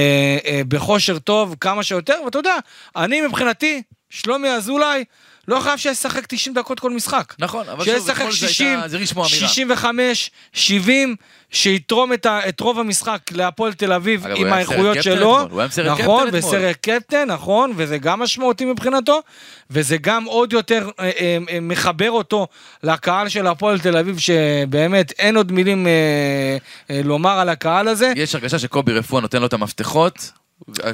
אה, בכושר טוב כמה שיותר. ואתה יודע, אני מבחינתי, שלומי אזולאי, לא חייב שישחק 90 דקות כל משחק. נכון, אבל שוב, שישחק אתמול זה 60, הייתה- זה הרגיש כמו אמירה. 65, 70, שיתרום את, ה, את רוב המשחק להפועל תל אביב אגב, עם האיכויות שלו. אתמול, הוא היה עם סרט נכון, קפטן אתמול. בסרט קפטן, נכון, וזה גם משמעותי מבחינתו, וזה גם עוד יותר אה, אה, אה, מחבר אותו לקהל של הפועל תל אביב, שבאמת אין עוד מילים אה, אה, לומר על הקהל הזה. יש הרגשה שקובי רפואה נותן לו את המפתחות.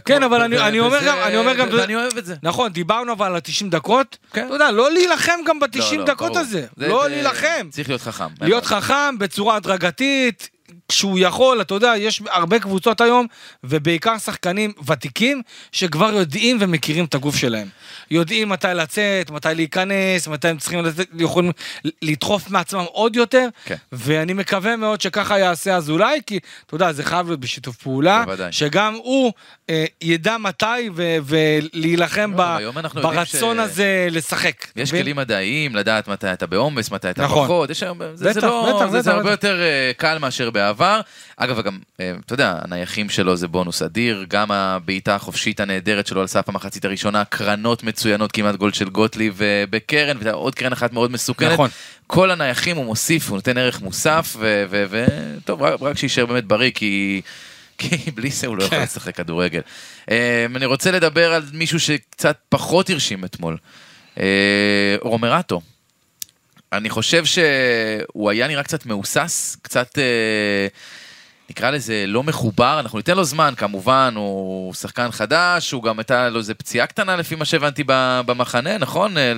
כן, אבל אני- אומר גם- אני אומר גם- ואני אוהב את זה. נכון, דיברנו אבל על ה-90 דקות, כן. אתה יודע, לא להילחם גם ב-90 לא, לא, דקות. הזה, זה- לא להילחם. צריך להיות חכם. להיות. חכם בצורה הדרגתית, כשהוא יכול, אתה יודע, יש הרבה קבוצות היום, ובעיקר שחקנים ותיקים, שכבר יודעים ומכירים את הגוף שלהם. יודעים מתי לצאת, מתי להיכנס, מתי הם צריכים לתת, יכולים לדחוף מעצמם עוד יותר, כן. ואני מקווה מאוד שככה יעשה אזולאי, כי אתה יודע, זה חייב להיות בשיתוף פעולה, בוודאי. שגם הוא אה, ידע מתי ו- ולהילחם לא, ב- ברצון ש- הזה לשחק. יש מבין? כלים מדעיים לדעת מתי אתה בעומס, מתי אתה נכון. פחות, יש היום, זה, זה בטח, לא, בטח, זה, זה בטח, הרבה בטח. יותר אה, קל מאשר בעבר. אגב, גם, אה, אתה יודע, הנייחים שלו זה בונוס אדיר, גם הבעיטה החופשית הנהדרת שלו על סף המחצית הראשונה, קרנות מצוינות, כמעט גול של גוטליב אה, בקרן, ועוד קרן אחת מאוד מסוכנת. נכון. כל הנייחים הוא מוסיף, הוא נותן ערך מוסף, וטוב, רק, רק שיישאר באמת בריא, כי... כי בלי זה הוא לא יכול כן. לשחק כדורגל. אה, אני רוצה לדבר על מישהו שקצת פחות הרשים אתמול. רומרטו. אני חושב שהוא היה נראה קצת מהוסס, קצת, אה, נקרא לזה, לא מחובר. אנחנו ניתן לו זמן, כמובן, הוא שחקן חדש, הוא גם הייתה לו איזה פציעה קטנה לפי מה שהבנתי במחנה, נכון? אה,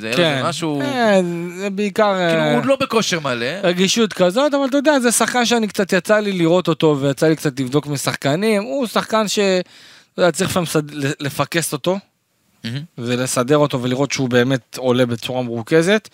זה היה כן, איזה משהו, אה, זה בעיקר... כאילו, הוא עוד לא בכושר מלא. רגישות כזאת, אבל אתה יודע, זה שחקן שאני קצת יצא לי לראות אותו, ויצא לי קצת לבדוק משחקנים, הוא שחקן ש... אתה יודע, צריך לפעמים לפקס אותו, מהמם. ולסדר אותו ולראות שהוא באמת עולה בצורה מרוכזת.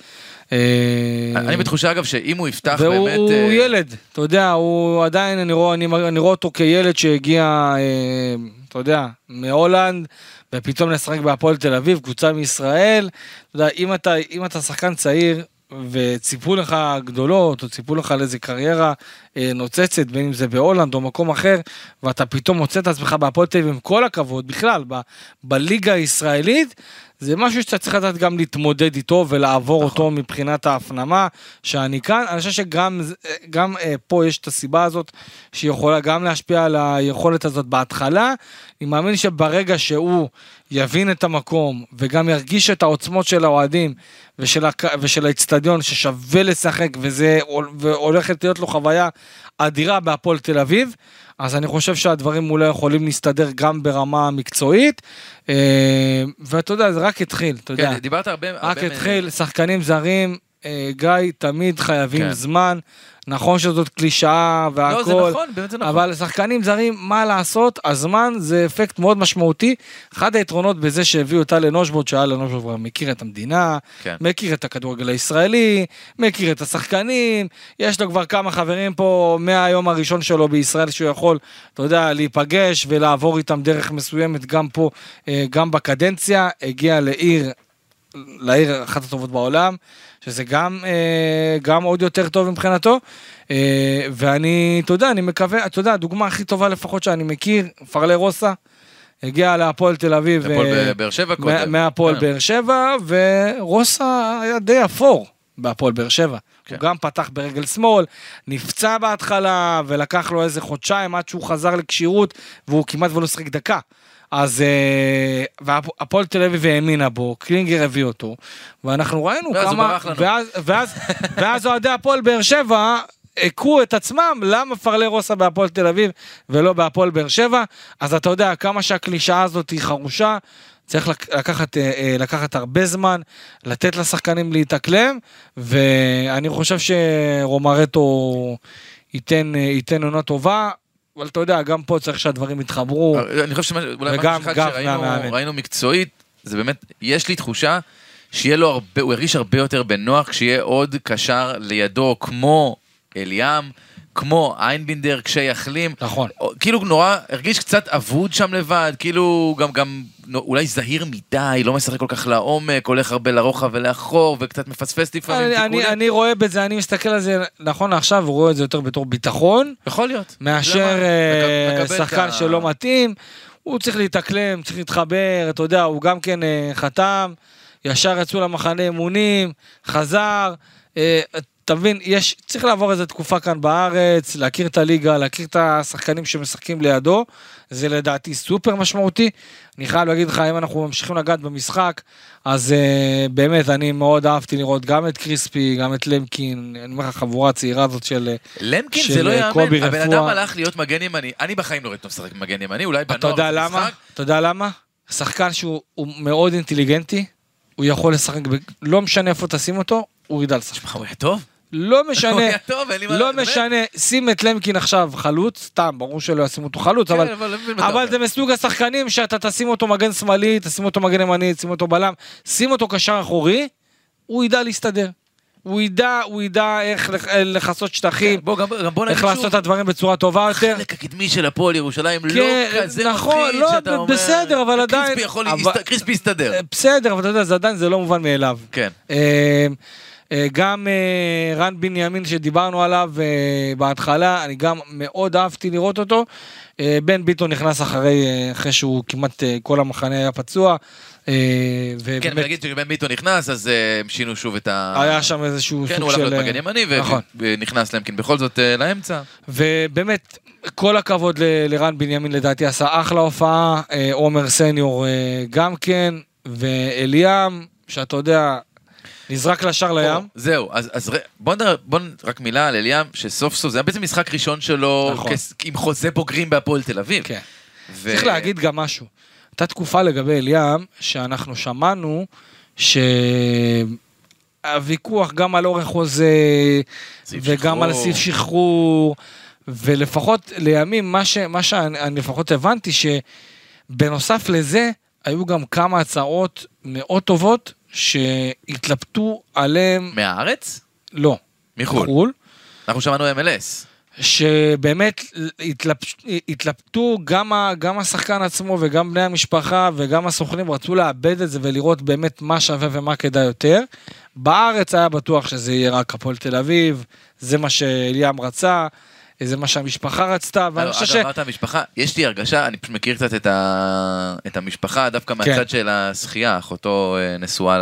אה, אני בתחושה, אגב, שאם הוא יפתח והוא באמת... הוא אה, ילד, אתה יודע, הוא עדיין, אני רואה, אני, אני רואה אותו כילד שהגיע, אה, אתה יודע, מהולנד, ופתאום לשחק בהפועל תל אביב, קבוצה מישראל. אתה יודע, אם אתה, אם אתה שחקן צעיר, וציפו לך גדולות, או ציפו לך על איזה קריירה אה, נוצצת, בין אם זה בהולנד או מקום אחר, ואתה פתאום מוצא את עצמך בהפועל תל אביב, עם כל הכבוד, בכלל, ב, בליגה הישראלית, זה משהו שאתה צריך לדעת גם להתמודד איתו ולעבור נכון. אותו מבחינת ההפנמה שאני כאן. אני חושב שגם גם, אה, פה יש את הסיבה הזאת שיכולה גם להשפיע על היכולת הזאת בהתחלה. אני מאמין שברגע שהוא יבין את המקום וגם ירגיש את העוצמות של האוהדים ושל, הק... ושל האיצטדיון ששווה לשחק וזה והולכת להיות לו חוויה אדירה בהפועל תל אביב, אז אני חושב שהדברים אולי יכולים להסתדר גם ברמה המקצועית. אה, ואתה יודע, זה רק התחיל, אתה יודע. כן, דיברת הרבה... רק הרבה התחיל, מ... שחקנים זרים, גיא, תמיד חייבים כן. זמן. נכון שזאת קלישאה והכל, לא, זה נכון, באמת זה נכון. אבל לשחקנים זרים, מה לעשות, הזמן זה אפקט מאוד משמעותי. אחד היתרונות בזה שהביאו אותה לנושבוט, שהיה לנושבוט כבר מכיר את המדינה, כן. מכיר את הכדורגל הישראלי, מכיר את השחקנים, יש לו כבר כמה חברים פה מהיום הראשון שלו בישראל שהוא יכול, אתה יודע, להיפגש ולעבור איתם דרך מסוימת גם פה, אה, גם בקדנציה, הגיע לעיר, לעיר אחת הטובות בעולם. שזה גם, אה, גם עוד יותר טוב מבחינתו. אה, ואני, אתה יודע, אני מקווה, אתה יודע, הדוגמה הכי טובה לפחות שאני מכיר, פרלה רוסה. הגיע להפועל תל אביב. הפועל אה, באר שבע קודם. מהפועל כן. באר שבע, ורוסה היה די אפור בהפועל באר שבע. כן. הוא גם פתח ברגל שמאל, נפצע בהתחלה, ולקח לו איזה חודשיים עד שהוא חזר לכשירות, והוא כמעט ולא שיחק דקה. אז אה, והפועל תל אביב האמינה בו, קלינגר הביא אותו, ואנחנו ראינו ואז כמה. ואז, ואז, ואז אוהדי הפועל באר שבע הכו את עצמם למה פרלה רוסה בהפועל תל אביב ולא בהפועל באר שבע, אז אתה יודע כמה שהקלישאה הזאת היא חרושה. צריך לק- לקחת, אה, אה, לקחת הרבה זמן, לתת לשחקנים להתאקלם, ואני חושב שרומרטו ייתן, ייתן עונה טובה, אבל אתה יודע, גם פה צריך שהדברים יתחברו. אני חושב שאולי משהו אחד שראינו מקצועית, זה באמת, יש לי תחושה שיהיה לו הרבה, הוא ירגיש הרבה יותר בנוח כשיהיה עוד קשר לידו כמו אליאם, כמו איינבינדר כשיחלים. נכון. כאילו נורא, הרגיש קצת אבוד שם לבד, כאילו גם, גם אולי זהיר מדי, לא משחק כל כך לעומק, הולך הרבה לרוחב ולאחור, וקצת מפספס לפעמים אני, אני. אני רואה בזה, אני מסתכל על זה, נכון לעכשיו, הוא רואה את זה יותר בתור ביטחון, יכול להיות. מאשר למה? את שחקן ה- שלא מתאים. הוא צריך להתאקלם, צריך להתחבר, אתה יודע, הוא גם כן אה, חתם, ישר יצאו למחנה אימונים, חזר. אה, אתה מבין, יש, צריך לעבור איזה תקופה כאן בארץ, להכיר את הליגה, להכיר את השחקנים שמשחקים לידו, זה לדעתי סופר משמעותי. אני חייב להגיד לך, אם אנחנו ממשיכים לגעת במשחק, אז uh, באמת, אני מאוד אהבתי לראות גם את קריספי, גם את למקין, אני אומר לך, החבורה הצעירה הזאת של... אה, למקין של, זה לא יאמן, קובי הבן רפואה. אדם הלך להיות מגן ימני, אני בחיים לא ראיתי אותו משחק מגן ימני, אולי בנוער אתה יודע למה? אתה יודע למה? שחקן שהוא הוא מאוד אינטליגנטי, הוא יכול לשחק, ב... לא משנה איפה תשים אותו, הוא ידע לשחק. הוא היה טוב? לא משנה. לא? משנה, שים את למקין עכשיו חלוץ, סתם, ברור שלא ישימו אותו חלוץ, כן, אבל... אבל לא. זה מסוג השחקנים שאתה תשים אותו מגן שמאלי, תשים אותו מגן ימני, תשים אותו בלם, שים אותו קשר אחורי, הוא ידע להסתדר. הוא ידע, הוא ידע איך לכסות שטחים, בוא, גם גם בוא איך לעשות את הדברים בצורה טובה יותר. החלק הקדמי של הפועל ירושלים לא כן, כזה נכון, מפחיד לא, שאתה אומר... בסדר, אבל עדיין- קריספי יכול... אבל- קריספי יסתדר. אה, בסדר, אבל אתה יודע, זה עדיין זה לא מובן מאליו. כן. אה, גם אה, רן בנימין שדיברנו עליו אה, בהתחלה, אני גם מאוד אהבתי לראות אותו. בן ביטון נכנס אחרי, אחרי שהוא כמעט כל המחנה היה פצוע. כן, ונגיד שבן ביטון נכנס, אז הם שינו שוב את ה... היה שם איזשהו כן, סוג הוא הלך של... להיות מגן ימני, נכון. ונכנס למקין בכל זאת לאמצע. ובאמת, כל הכבוד לרן בנימין לדעתי עשה אחלה הופעה, עומר סניור גם כן, ואליאם, שאתה יודע, נזרק לשער לים. זהו, אז, אז בוא נדבר, בוא רק מילה על אליאם, שסוף סוף, זה היה בעצם משחק ראשון שלו נכון. כס- עם חוזה בוגרים בהפועל תל אביב. כן. ו- צריך להגיד גם משהו. הייתה תקופה לגבי אליאם, שאנחנו שמענו שהוויכוח גם על אורך חוזה, וגם על שחרור. סעיף שחרור, ולפחות לימים, מה, ש, מה שאני אני לפחות הבנתי, שבנוסף לזה, היו גם כמה הצעות מאוד טובות שהתלבטו עליהם, מהארץ? לא, מחו"ל. מחו"ל. אנחנו שמענו MLS. שבאמת התלבש, התלבטו גם, ה, גם השחקן עצמו וגם בני המשפחה וגם הסוכנים רצו לאבד את זה ולראות באמת מה שווה ומה כדאי יותר. בארץ היה בטוח שזה יהיה רק הפועל תל אביב, זה מה שאליאם רצה. זה מה שהמשפחה רצתה, ואני חושב ש... אגב, אמרת המשפחה, יש לי הרגשה, אני פשוט מכיר קצת את, ה... את המשפחה, דווקא כן. מהצד של השחייה, אחותו אה, נשואה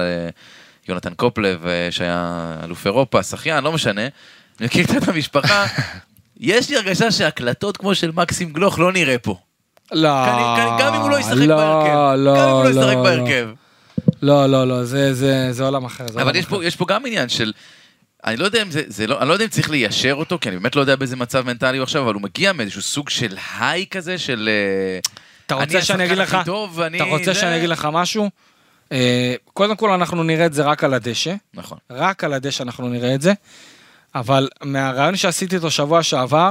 ליונתן קופלב, אה, שהיה אלוף אירופה, שחיין, לא משנה. אני מכיר קצת את המשפחה, יש לי הרגשה שהקלטות כמו של מקסים גלוך לא נראה פה. לא, גם אם הוא לא ישחק לא, בהרכב. לא, גם אם הוא לא ישחק לא, בהרכב. לא, לא, לא, זה- זה זה עולם אחר. זה אבל עולם יש אחר. פה, יש פה גם עניין של... אני לא יודע אם זה, זה לא, אני לא יודע אם צריך ליישר אותו, כי אני באמת לא יודע באיזה מצב מנטלי הוא עכשיו, אבל הוא מגיע מאיזשהו סוג של היי כזה, של... אה, אתה רוצה שאני אגיד לך, טוב. אתה רוצה זה- שאני אגיד לך משהו? אה, קודם כל אנחנו נראה את זה רק על הדשא, נכון. רק על הדשא אנחנו נראה את זה, אבל מהרעיון שעשיתי איתו שבוע שעבר,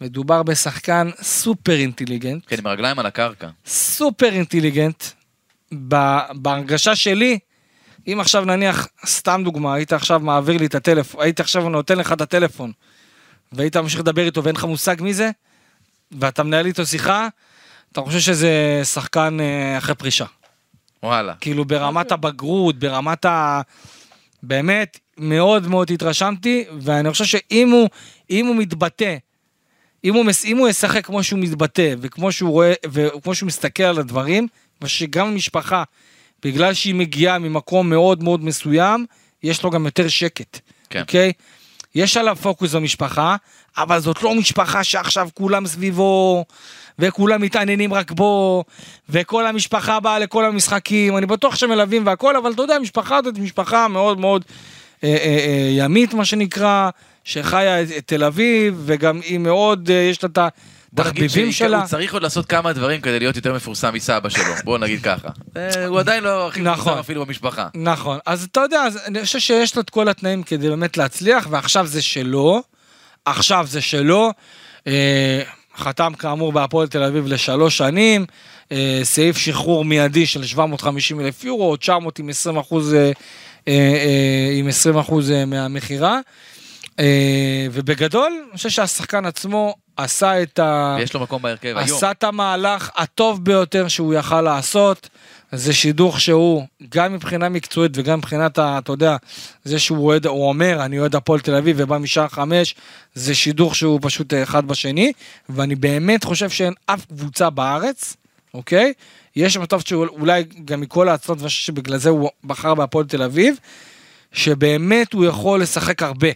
מדובר בשחקן סופר אינטליגנט, כן, עם הרגליים על הקרקע. סופר אינטליגנט, בהרגשה שלי, אם עכשיו נניח, סתם דוגמה, היית עכשיו מעביר לי את הטלפון, היית עכשיו נותן לך את הטלפון, והיית ממשיך לדבר איתו ואין לך מושג מי זה, ואתה מנהל איתו שיחה, אתה חושב שזה שחקן אה, אחרי פרישה. וואלה. כאילו ברמת הבגרות, ברמת ה... באמת, מאוד מאוד התרשמתי, ואני חושב שאם הוא, הוא מתבטא, אם הוא, אם הוא ישחק כמו שהוא מתבטא, וכמו שהוא רואה, וכמו שהוא מסתכל על הדברים, ושגם המשפחה, בגלל שהיא מגיעה ממקום מאוד מאוד מסוים, יש לו גם יותר שקט, כן. אוקיי? יש עליו פוקוס במשפחה, אבל זאת לא משפחה שעכשיו כולם סביבו, וכולם מתעניינים רק בו, וכל המשפחה באה לכל המשחקים, אני בטוח שמלווים והכל, אבל אתה יודע, המשפחה הזאת משפחה מאוד מאוד אה, אה, אה, ימית, מה שנקרא, שחיה את, את תל אביב, וגם היא מאוד, אה, יש לה את בוא שהוא שלה. צריך עוד לעשות כמה דברים כדי להיות יותר מפורסם מסבא שלו, בוא נגיד ככה. אה, הוא עדיין לא הכי נכון. מפורסם אפילו במשפחה. נכון, אז אתה יודע, אני חושב שיש לו את כל התנאים כדי באמת להצליח, ועכשיו זה שלו, עכשיו זה שלו. אה, חתם כאמור בהפועל תל אביב לשלוש שנים, אה, סעיף שחרור מיידי של 750 אלף יורו, 900 עם 20 אחוז, עם 20 אחוז מהמכירה. ובגדול, אני חושב שהשחקן עצמו עשה את ה... ויש לו מקום בהרכב היום. עשה את המהלך הטוב ביותר שהוא יכל לעשות. זה שידוך שהוא, גם מבחינה מקצועית וגם מבחינת, ה- אתה יודע, זה שהוא אוהד, הוא אומר, אני אוהד הפועל תל אביב ובא משער חמש, זה שידוך שהוא פשוט אחד בשני, ואני באמת חושב שאין אף קבוצה בארץ, אוקיי? יש מצב שאולי גם מכל ההצעות, ואני חושב שבגלל זה הוא בחר בהפועל תל אביב, שבאמת הוא יכול לשחק הרבה.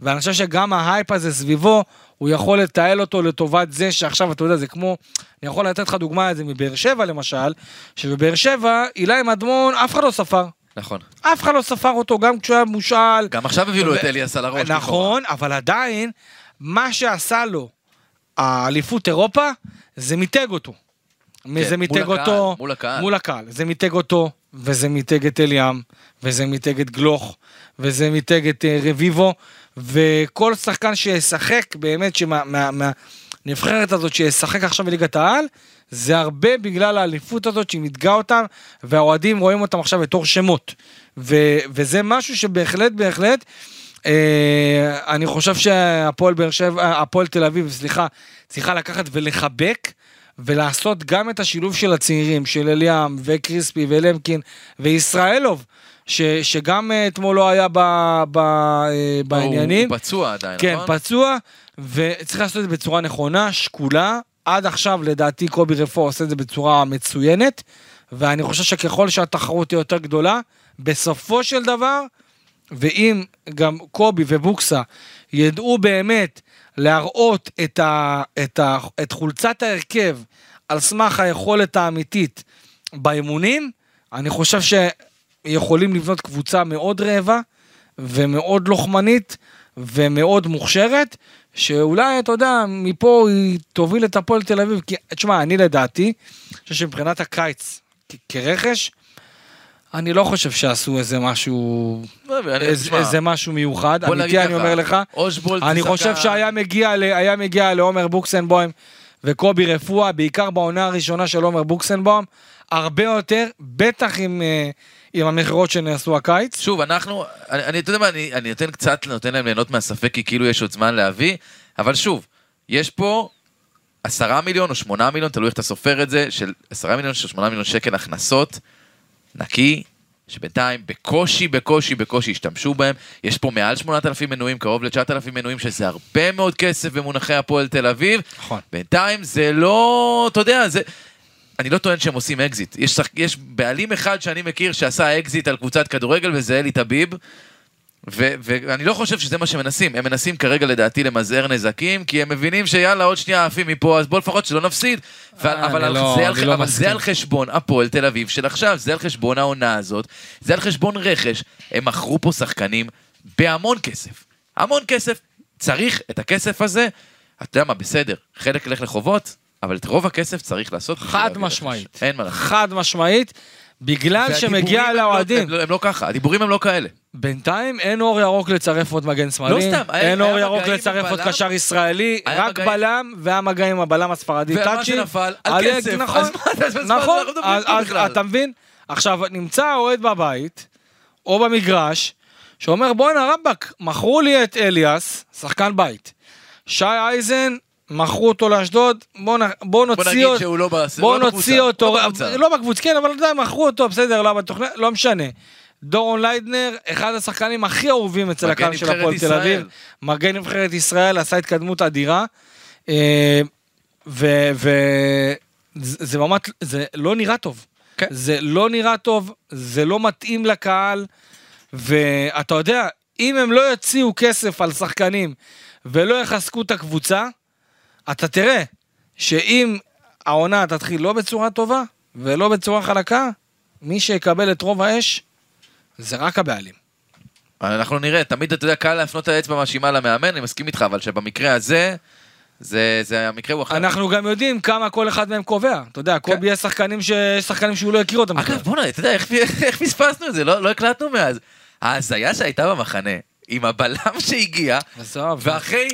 ואני חושב שגם ההייפ הזה סביבו, הוא יכול לתעל אותו לטובת זה שעכשיו, אתה יודע, זה כמו, אני יכול לתת לך דוגמה לזה מבאר שבע למשל, שבבאר שבע, אילי מדמון, אף אחד לא ספר. נכון. אף אחד לא ספר אותו, גם כשהוא היה מושאל. גם עכשיו הביאו לו את אליאס על הראש. נכון, אבל עדיין, מה שעשה לו האליפות אירופה, זה מיתג אותו. זה מיתג כן, אותו, מול הקהל. מול הקהל, זה מיתג אותו, וזה מיתג את אליאם, וזה מיתג את גלוך, וזה מיתג את אה, רביבו, וכל שחקן שישחק באמת, מהנבחרת הזאת שישחק עכשיו בליגת העל, זה הרבה בגלל האליפות הזאת שהיא מיתגה אותם, והאוהדים רואים אותם עכשיו בתור שמות. ו- וזה משהו שבהחלט, בהחלט, אה, אני חושב שהפועל באר שבע, הפועל תל אביב, סליחה, צריכה לקחת ולחבק. ולעשות גם את השילוב של הצעירים, של אליאם וקריספי ולמקין וישראלוב, ש, שגם אה, אתמול לא היה ב, ב, אה, בעניינים. הוא פצוע עדיין, כן, נכון? פצוע, וצריך לעשות את זה בצורה נכונה, שקולה. עד עכשיו, לדעתי, קובי רפואה עושה את זה בצורה מצוינת, ואני חושב שככל שהתחרות תהיה יותר גדולה, בסופו של דבר, ואם גם קובי ובוקסה ידעו באמת להראות את, ה, את, ה, את חולצת ההרכב על סמך היכולת האמיתית באימונים, אני חושב שיכולים לבנות קבוצה מאוד רעבה ומאוד לוחמנית ומאוד מוכשרת, שאולי, אתה יודע, מפה היא תוביל את הפועל תל אביב. כי, תשמע, אני לדעתי, אני חושב שמבחינת הקיץ כרכש, אני לא חושב שעשו איזה משהו, לא, איזה, איזה משהו מיוחד, אמיתי אני אומר לך. אני חושב שהיה מגיע, ל- מגיע לעומר בוקסנבוים וקובי רפואה, בעיקר בעונה הראשונה של עומר בוקסנבוים, הרבה יותר, בטח עם, אה, עם המכירות שנעשו הקיץ. שוב, אנחנו, אני, אני, אתה יודע מה, אני, אני נותן קצת, נותן להם ליהנות מהספק, כי כאילו יש עוד זמן להביא, אבל שוב, יש פה עשרה מיליון או שמונה מיליון, תלוי איך אתה סופר את זה, של עשרה מיליון של שמונה מיליון שקל הכנסות, נקי, שבינתיים בקושי, בקושי, בקושי השתמשו בהם. יש פה מעל 8,000 מנויים, קרוב ל-9,000 מנויים, שזה הרבה מאוד כסף במונחי הפועל תל אביב. נכון. בינתיים זה לא, אתה יודע, זה... אני לא טוען שהם עושים אקזיט. יש, שח- יש בעלים אחד שאני מכיר שעשה אקזיט על קבוצת כדורגל, וזה אלי טביב. ו- ואני לא חושב שזה מה שמנסים, הם מנסים כרגע לדעתי למזער נזקים, כי הם מבינים שיאללה עוד שנייה עפים מפה, אז בוא לפחות שלא נפסיד. אה, אבל, על- לא- זה, על, לא אבל. זה על חשבון הפועל תל אביב של עכשיו, זה על חשבון העונה הזאת, זה על חשבון רכש. הם מכרו פה שחקנים בהמון כסף. המון כסף. צריך את הכסף הזה, אתה יודע מה, בסדר, חלק ילך לחובות, אבל את רוב הכסף צריך לעשות. חד. משמעית. אין מה לעשות. חד משמעית, בגלל שמגיע הם לא- לאוהדים. הם לא- הם לא ככה, הדיבורים הם לא כאלה. בינתיים אין אור ירוק לצרף עוד מגן שמאלי, לא סתם, אין אור ירוק לצרף עוד. קשר ישראלי, רק מגעים- בלם, והיה מגע עם הבלם הספרדי ומה טאצ'י. שנפל? על כסף. נכון, אז נכון, אז- אז בכלל? אתה מבין? עכשיו, נמצא אוהד בבית, או במגרש, שאומר בואנה רבאק, מכרו לי את אליאס, שחקן בית. שי אייזן, מכרו אותו לאשדוד, בוא, בוא נוציא נגיד אותו, שהוא לא בס- בוא לא נוציא אותו, לא בקבוצה. לא בקבוצה, כן, אבל יודע, מכרו אותו, בסדר, לא בתוכנית, לא משנה. דורון ליידנר, אחד השחקנים הכי אהובים אצל הקהל של הפועל תל. אביב. מגן נבחרת ישראל, עשה התקדמות אדירה. אה, וזה ממש, זה לא נראה טוב. כן. זה לא נראה טוב, זה לא מתאים לקהל, ואתה יודע, אם הם לא יוציאו כסף על שחקנים ולא יחזקו את הקבוצה, אתה תראה שאם העונה תתחיל לא בצורה טובה ולא בצורה חלקה, מי שיקבל את רוב האש זה רק הבעלים. אנחנו נראה, תמיד אתה יודע, קל להפנות את האצבע המאשימה למאמן, אני מסכים איתך, אבל שבמקרה הזה, זה, זה המקרה הוא אחר. אנחנו גם יודעים כמה כל אחד מהם קובע. אתה יודע, קובי יש שחקנים ש- שחקנים שהוא לא הכיר אותם. אגב, בוא'נה, אתה יודע, איך, איך פספסנו את זה? לא, לא הקלטנו מאז. ההזיה שהייתה במחנה, עם הבלם שהגיע, עזוב. ואחרי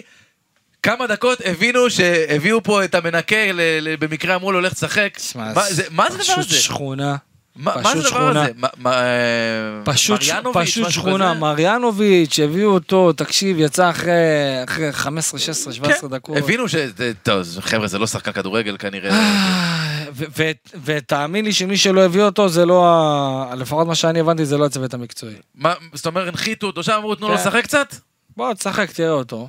כמה דקות הבינו שהביאו פה את המנקה, במקרה אמרו לו, לך תשחק. מה זה הדבר פשוט הזה? שכונה. מה פשוט זה הדבר. הזה? אה, פשוט, פשוט שכונה? מריאנוביץ', הביאו אותו, תקשיב, יצא אחרי, אחרי 15, 16, 17 כן, דקות. הבינו ש... טוב, חבר'ה, זה לא שחקן כדורגל כנראה. אה, ותאמין לי שמי שלא הביא אותו זה לא, ה- לפחות מה שאני הבנתי זה לא הצוות המקצועי. מה, זאת אומרת, הנחיתו אותו שם, אמרו, תנו לו כן. לשחק קצת? בוא תשחק, תראה אותו.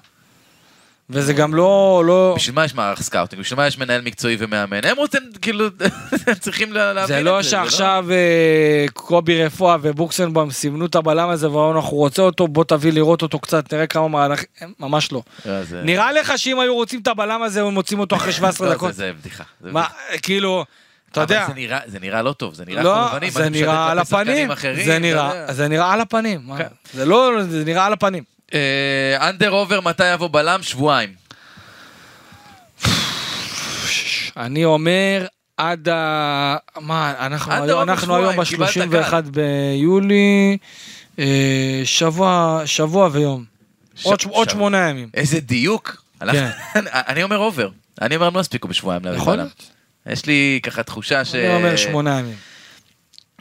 וזה גם לא, לא, בשביל מה יש מערך סקאוטינג? בשביל מה יש מנהל מקצועי ומאמן? הם רוצים, כאילו, הם צריכים לה- להבין זה את לא זה. שעכשיו אה, קובי רפואה ובוקסנבאום סימנו את הבלם הזה ואמרנו אנחנו רוצה אותו בוא תביא לראות אותו קצת נראה כמה מהלכים, ממש לא. אה, זה- נראה לך שאם היו רוצים את הבלם הזה הם מוצאים אותו אחרי 17 לא, דקות? זה- זה בדיחה. זה מה. כאילו, אתה יודע, זה נראה- זה לא טוב, זה נראה לא, חורבני. זה נראה על הפנים, זה נראה. זה על הפנים. זה לא, זה נראה על הפנים. אה, אנדר עובר, מתי יבוא בלם? שבועיים. אני אומר עד ה... מה, אנחנו עד היום, העוד אנחנו היום שבועיים, קיבלת ב-31 ביולי, אה, שבוע, שבוע ויום. ש- עוד ש- עוד ש- שמונה ימים. איזה דיוק. כן. אני אומר עובר. אני אומר, הם לא הספיקו בשבועיים להביא יכול בלם. יש לי ככה תחושה ש... אני אומר שמונה ימים.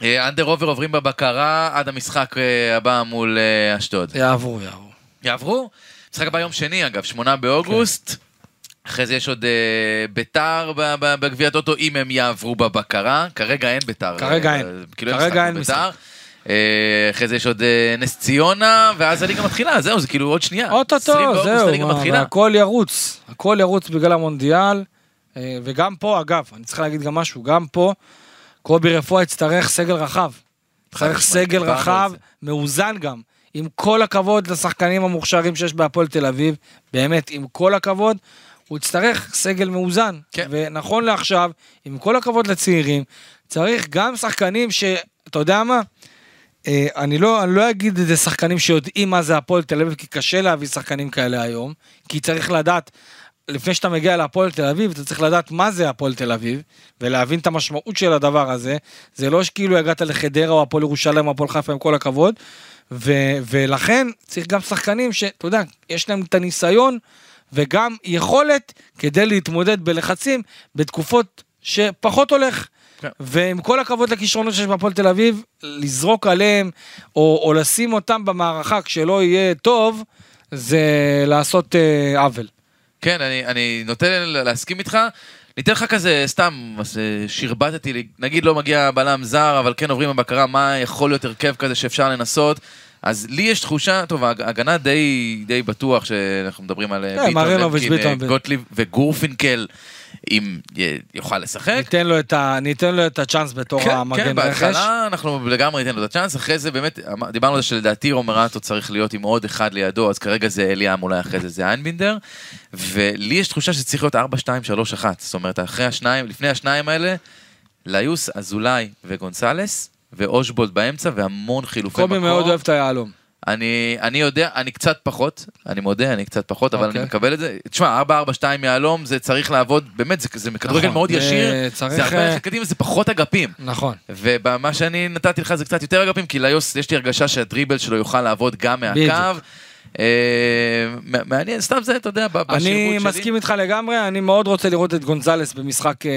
אה, אנדר עובר עוברים בבקרה עד המשחק אה, הבא מול אה, אשדוד. יעברו, יעברו. יעברו? משחק הבא יום שני אגב, שמונה באוגוסט. אחרי זה יש עוד אה, ביתר בגביע הטוטו, אם הם יעברו בבקרה. כרגע אין ביתר. כרגע אה, אין. כאילו כרגע אין משחק. אה, אחרי זה יש עוד אה, נס ציונה, ואז הליגה מתחילה, זהו, זה כאילו עוד שנייה. 20 אוטוטו, זהו. והכל ירוץ. הכל ירוץ בגלל המונדיאל. אה, וגם פה, אגב, אני צריך להגיד גם משהו, גם פה, קובי רפואה יצטרך סגל רחב. צריך סגל רחב. מאוזן גם. עם כל הכבוד לשחקנים המוכשרים שיש בהפועל תל אביב, באמת, עם כל הכבוד, הוא יצטרך סגל מאוזן. כן. ונכון לעכשיו, עם כל הכבוד לצעירים, צריך גם שחקנים ש... אתה יודע מה? אה, אני לא, אני לא אגיד את זה שחקנים שיודעים מה זה הפועל תל אביב, כי קשה להביא שחקנים כאלה היום, כי צריך לדעת, לפני שאתה מגיע להפועל תל אביב, אתה צריך לדעת מה זה הפועל תל אביב, ולהבין את המשמעות של הדבר הזה. זה לא שכאילו הגעת לחדרה או הפועל ירושלים או הפועל חיפה עם כל הכבוד, ו, ולכן צריך גם שחקנים שאתה יודע, יש להם את הניסיון וגם יכולת כדי להתמודד בלחצים בתקופות שפחות הולך. כן. ועם כל הכבוד לכישרונות שיש בהפועל תל אביב, לזרוק עליהם או, או לשים אותם במערכה כשלא יהיה טוב, זה לעשות אה, עוול. כן, אני, אני נוטה להסכים איתך. ניתן לך כזה, סתם, אז, אה, שרבטתי לי, נגיד לא מגיע בלם זר, אבל כן עוברים בבקרה, מה יכול להיות הרכב כזה שאפשר לנסות. אז לי יש תחושה, טוב, ההגנה די, די בטוח שאנחנו מדברים על אה, כן, למקין, אה, ביטון. גוטליב וגורפינקל, אם י- יוכל לשחק. ניתן לו את ה- ניתן לו את הצ'אנס בתור כן, המגן כן, רכש. בהתחלה אנחנו לגמרי ניתן לו את הצ'אנס, אחרי זה באמת, אמר- דיברנו על זה שלדעתי רומרטו צריך להיות עם עוד אחד לידו, אז כרגע זה אליאם, אולי אחרי זה זה איינבינדר, ולי יש תחושה שצריך להיות 4, 2, 3, 1, זאת אומרת, אחרי השניים, לפני השניים האלה, ליוס, אזולאי וגונסלס, ואושבולד באמצע, והמון חילופי קובי מקום. מאוד אוהב את היהלום. אני, אני יודע, אני קצת פחות, אני מודה, אני קצת פחות, אבל אוקיי. אני מקבל את זה. תשמע, 4-4-2 יהלום, זה צריך לעבוד, באמת, זה, זה כדורגל נכון, מאוד זה ישיר, צריך, זה הרבה אה, ללכת קדימה, זה פחות אגפים. נכון. ומה שאני נתתי לך זה קצת יותר אגפים, כי ליוס, יש לי הרגשה שהדריבל שלו יוכל לעבוד גם. מהקו. אה, מעניין, סתם זה, אתה יודע, בשירות אני שלי. מסכים איתך לגמרי, אני מאוד רוצה לראות את גונזלס במשחק, אה,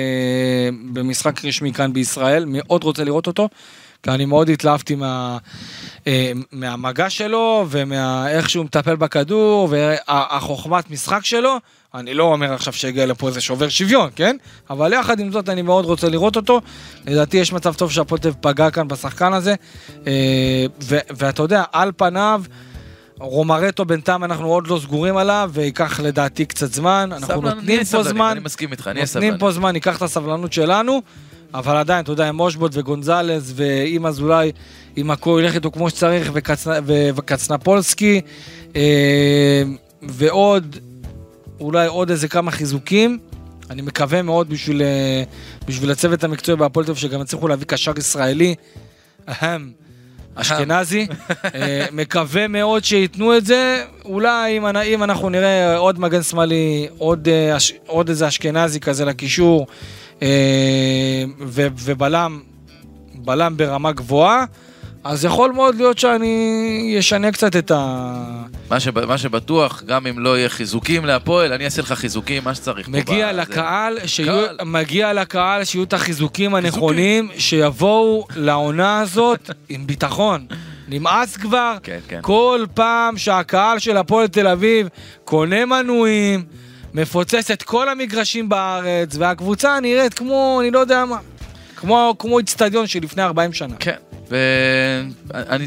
במשחק רשמי כאן בישראל, מאוד רוצה לראות אותו, אני מאוד התלהבתי מה, אה, מהמגע שלו ומאיך שהוא מטפל בכדור והחוכמת משחק שלו. אני לא אומר עכשיו שהגיע לפה איזה שובר שוויון, כן? אבל יחד עם זאת אני מאוד רוצה לראות אותו. לדעתי יש מצב טוב שהפועל פגע כאן בשחקן הזה. אה, ו- ואתה יודע, על פניו... רומרטו בינתיים אנחנו עוד לא סגורים עליו, וייקח לדעתי קצת זמן, אנחנו נותנים פה זמן, אני מסכים איתך, נהיה נותנים סבלנים. פה זמן, ניקח את הסבלנות שלנו, אבל עדיין, אתה יודע, עם אושבוט וגונזלס, ועם אזולאי, אם הכל ילך איתו כמו שצריך, וקצנפולסקי, אה, ועוד, אולי עוד איזה כמה חיזוקים. אני מקווה מאוד בשביל, אה, בשביל הצוות המקצועי בהפועל תל אביב, שגם יצליחו להביא קשר ישראלי. אהם. אשכנזי, אה, מקווה מאוד שייתנו את זה, אולי אם, אם אנחנו נראה עוד מגן שמאלי, עוד, אה, עוד איזה אשכנזי כזה לקישור, ו, ובלם, בלם ברמה גבוהה, אז יכול מאוד להיות שאני אשנה קצת את ה... מה, שבא- מה שבטוח, גם אם לא יהיה חיזוקים להפועל, אני אעשה לך חיזוקים, מה שצריך. פה מגיע בזה. לקהל, שיהיו, קהל. מגיע לקהל שיהיו את החיזוקים הנכונים, שיבואו לעונה הזאת עם ביטחון. נמאס כבר, כן, כן. כל פעם שהקהל של הפועל תל אביב קונה מנויים, מפוצץ את כל המגרשים בארץ, והקבוצה נראית כמו, אני לא יודע מה, כמו כמו איצטדיון של לפני 40 שנה. כן, ואני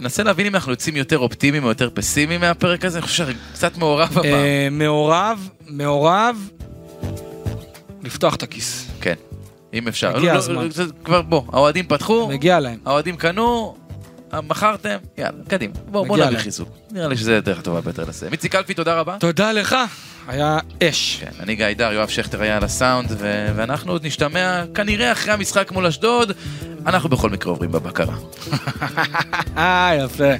מנסה להבין אם אנחנו יוצאים יותר אופטימיים או יותר פסימיים מהפרק הזה, אני חושב שאני קצת מעורב הפעם. אה, מעורב, מעורב, לפתוח את הכיס. כן, אם אפשר. הגיע לא, הזמן. לא, זה כבר בוא, האוהדים פתחו, מגיע להם. האוהדים קנו, מכרתם, יאללה, קדימה. בוא, בוא מגיע נביא. חיזוק. נראה לי שזה הדרך הטובה ביותר לסיים. איציק קלפי, תודה רבה. תודה לך, היה אש. כן, אני גיא דר, יואב שכטר היה על הסאונד, ו- ואנחנו עוד נשתמע כנראה אחרי המשחק מול אשדוד. אנחנו בכל מקרה עוברים בבקרה. אה, יפה.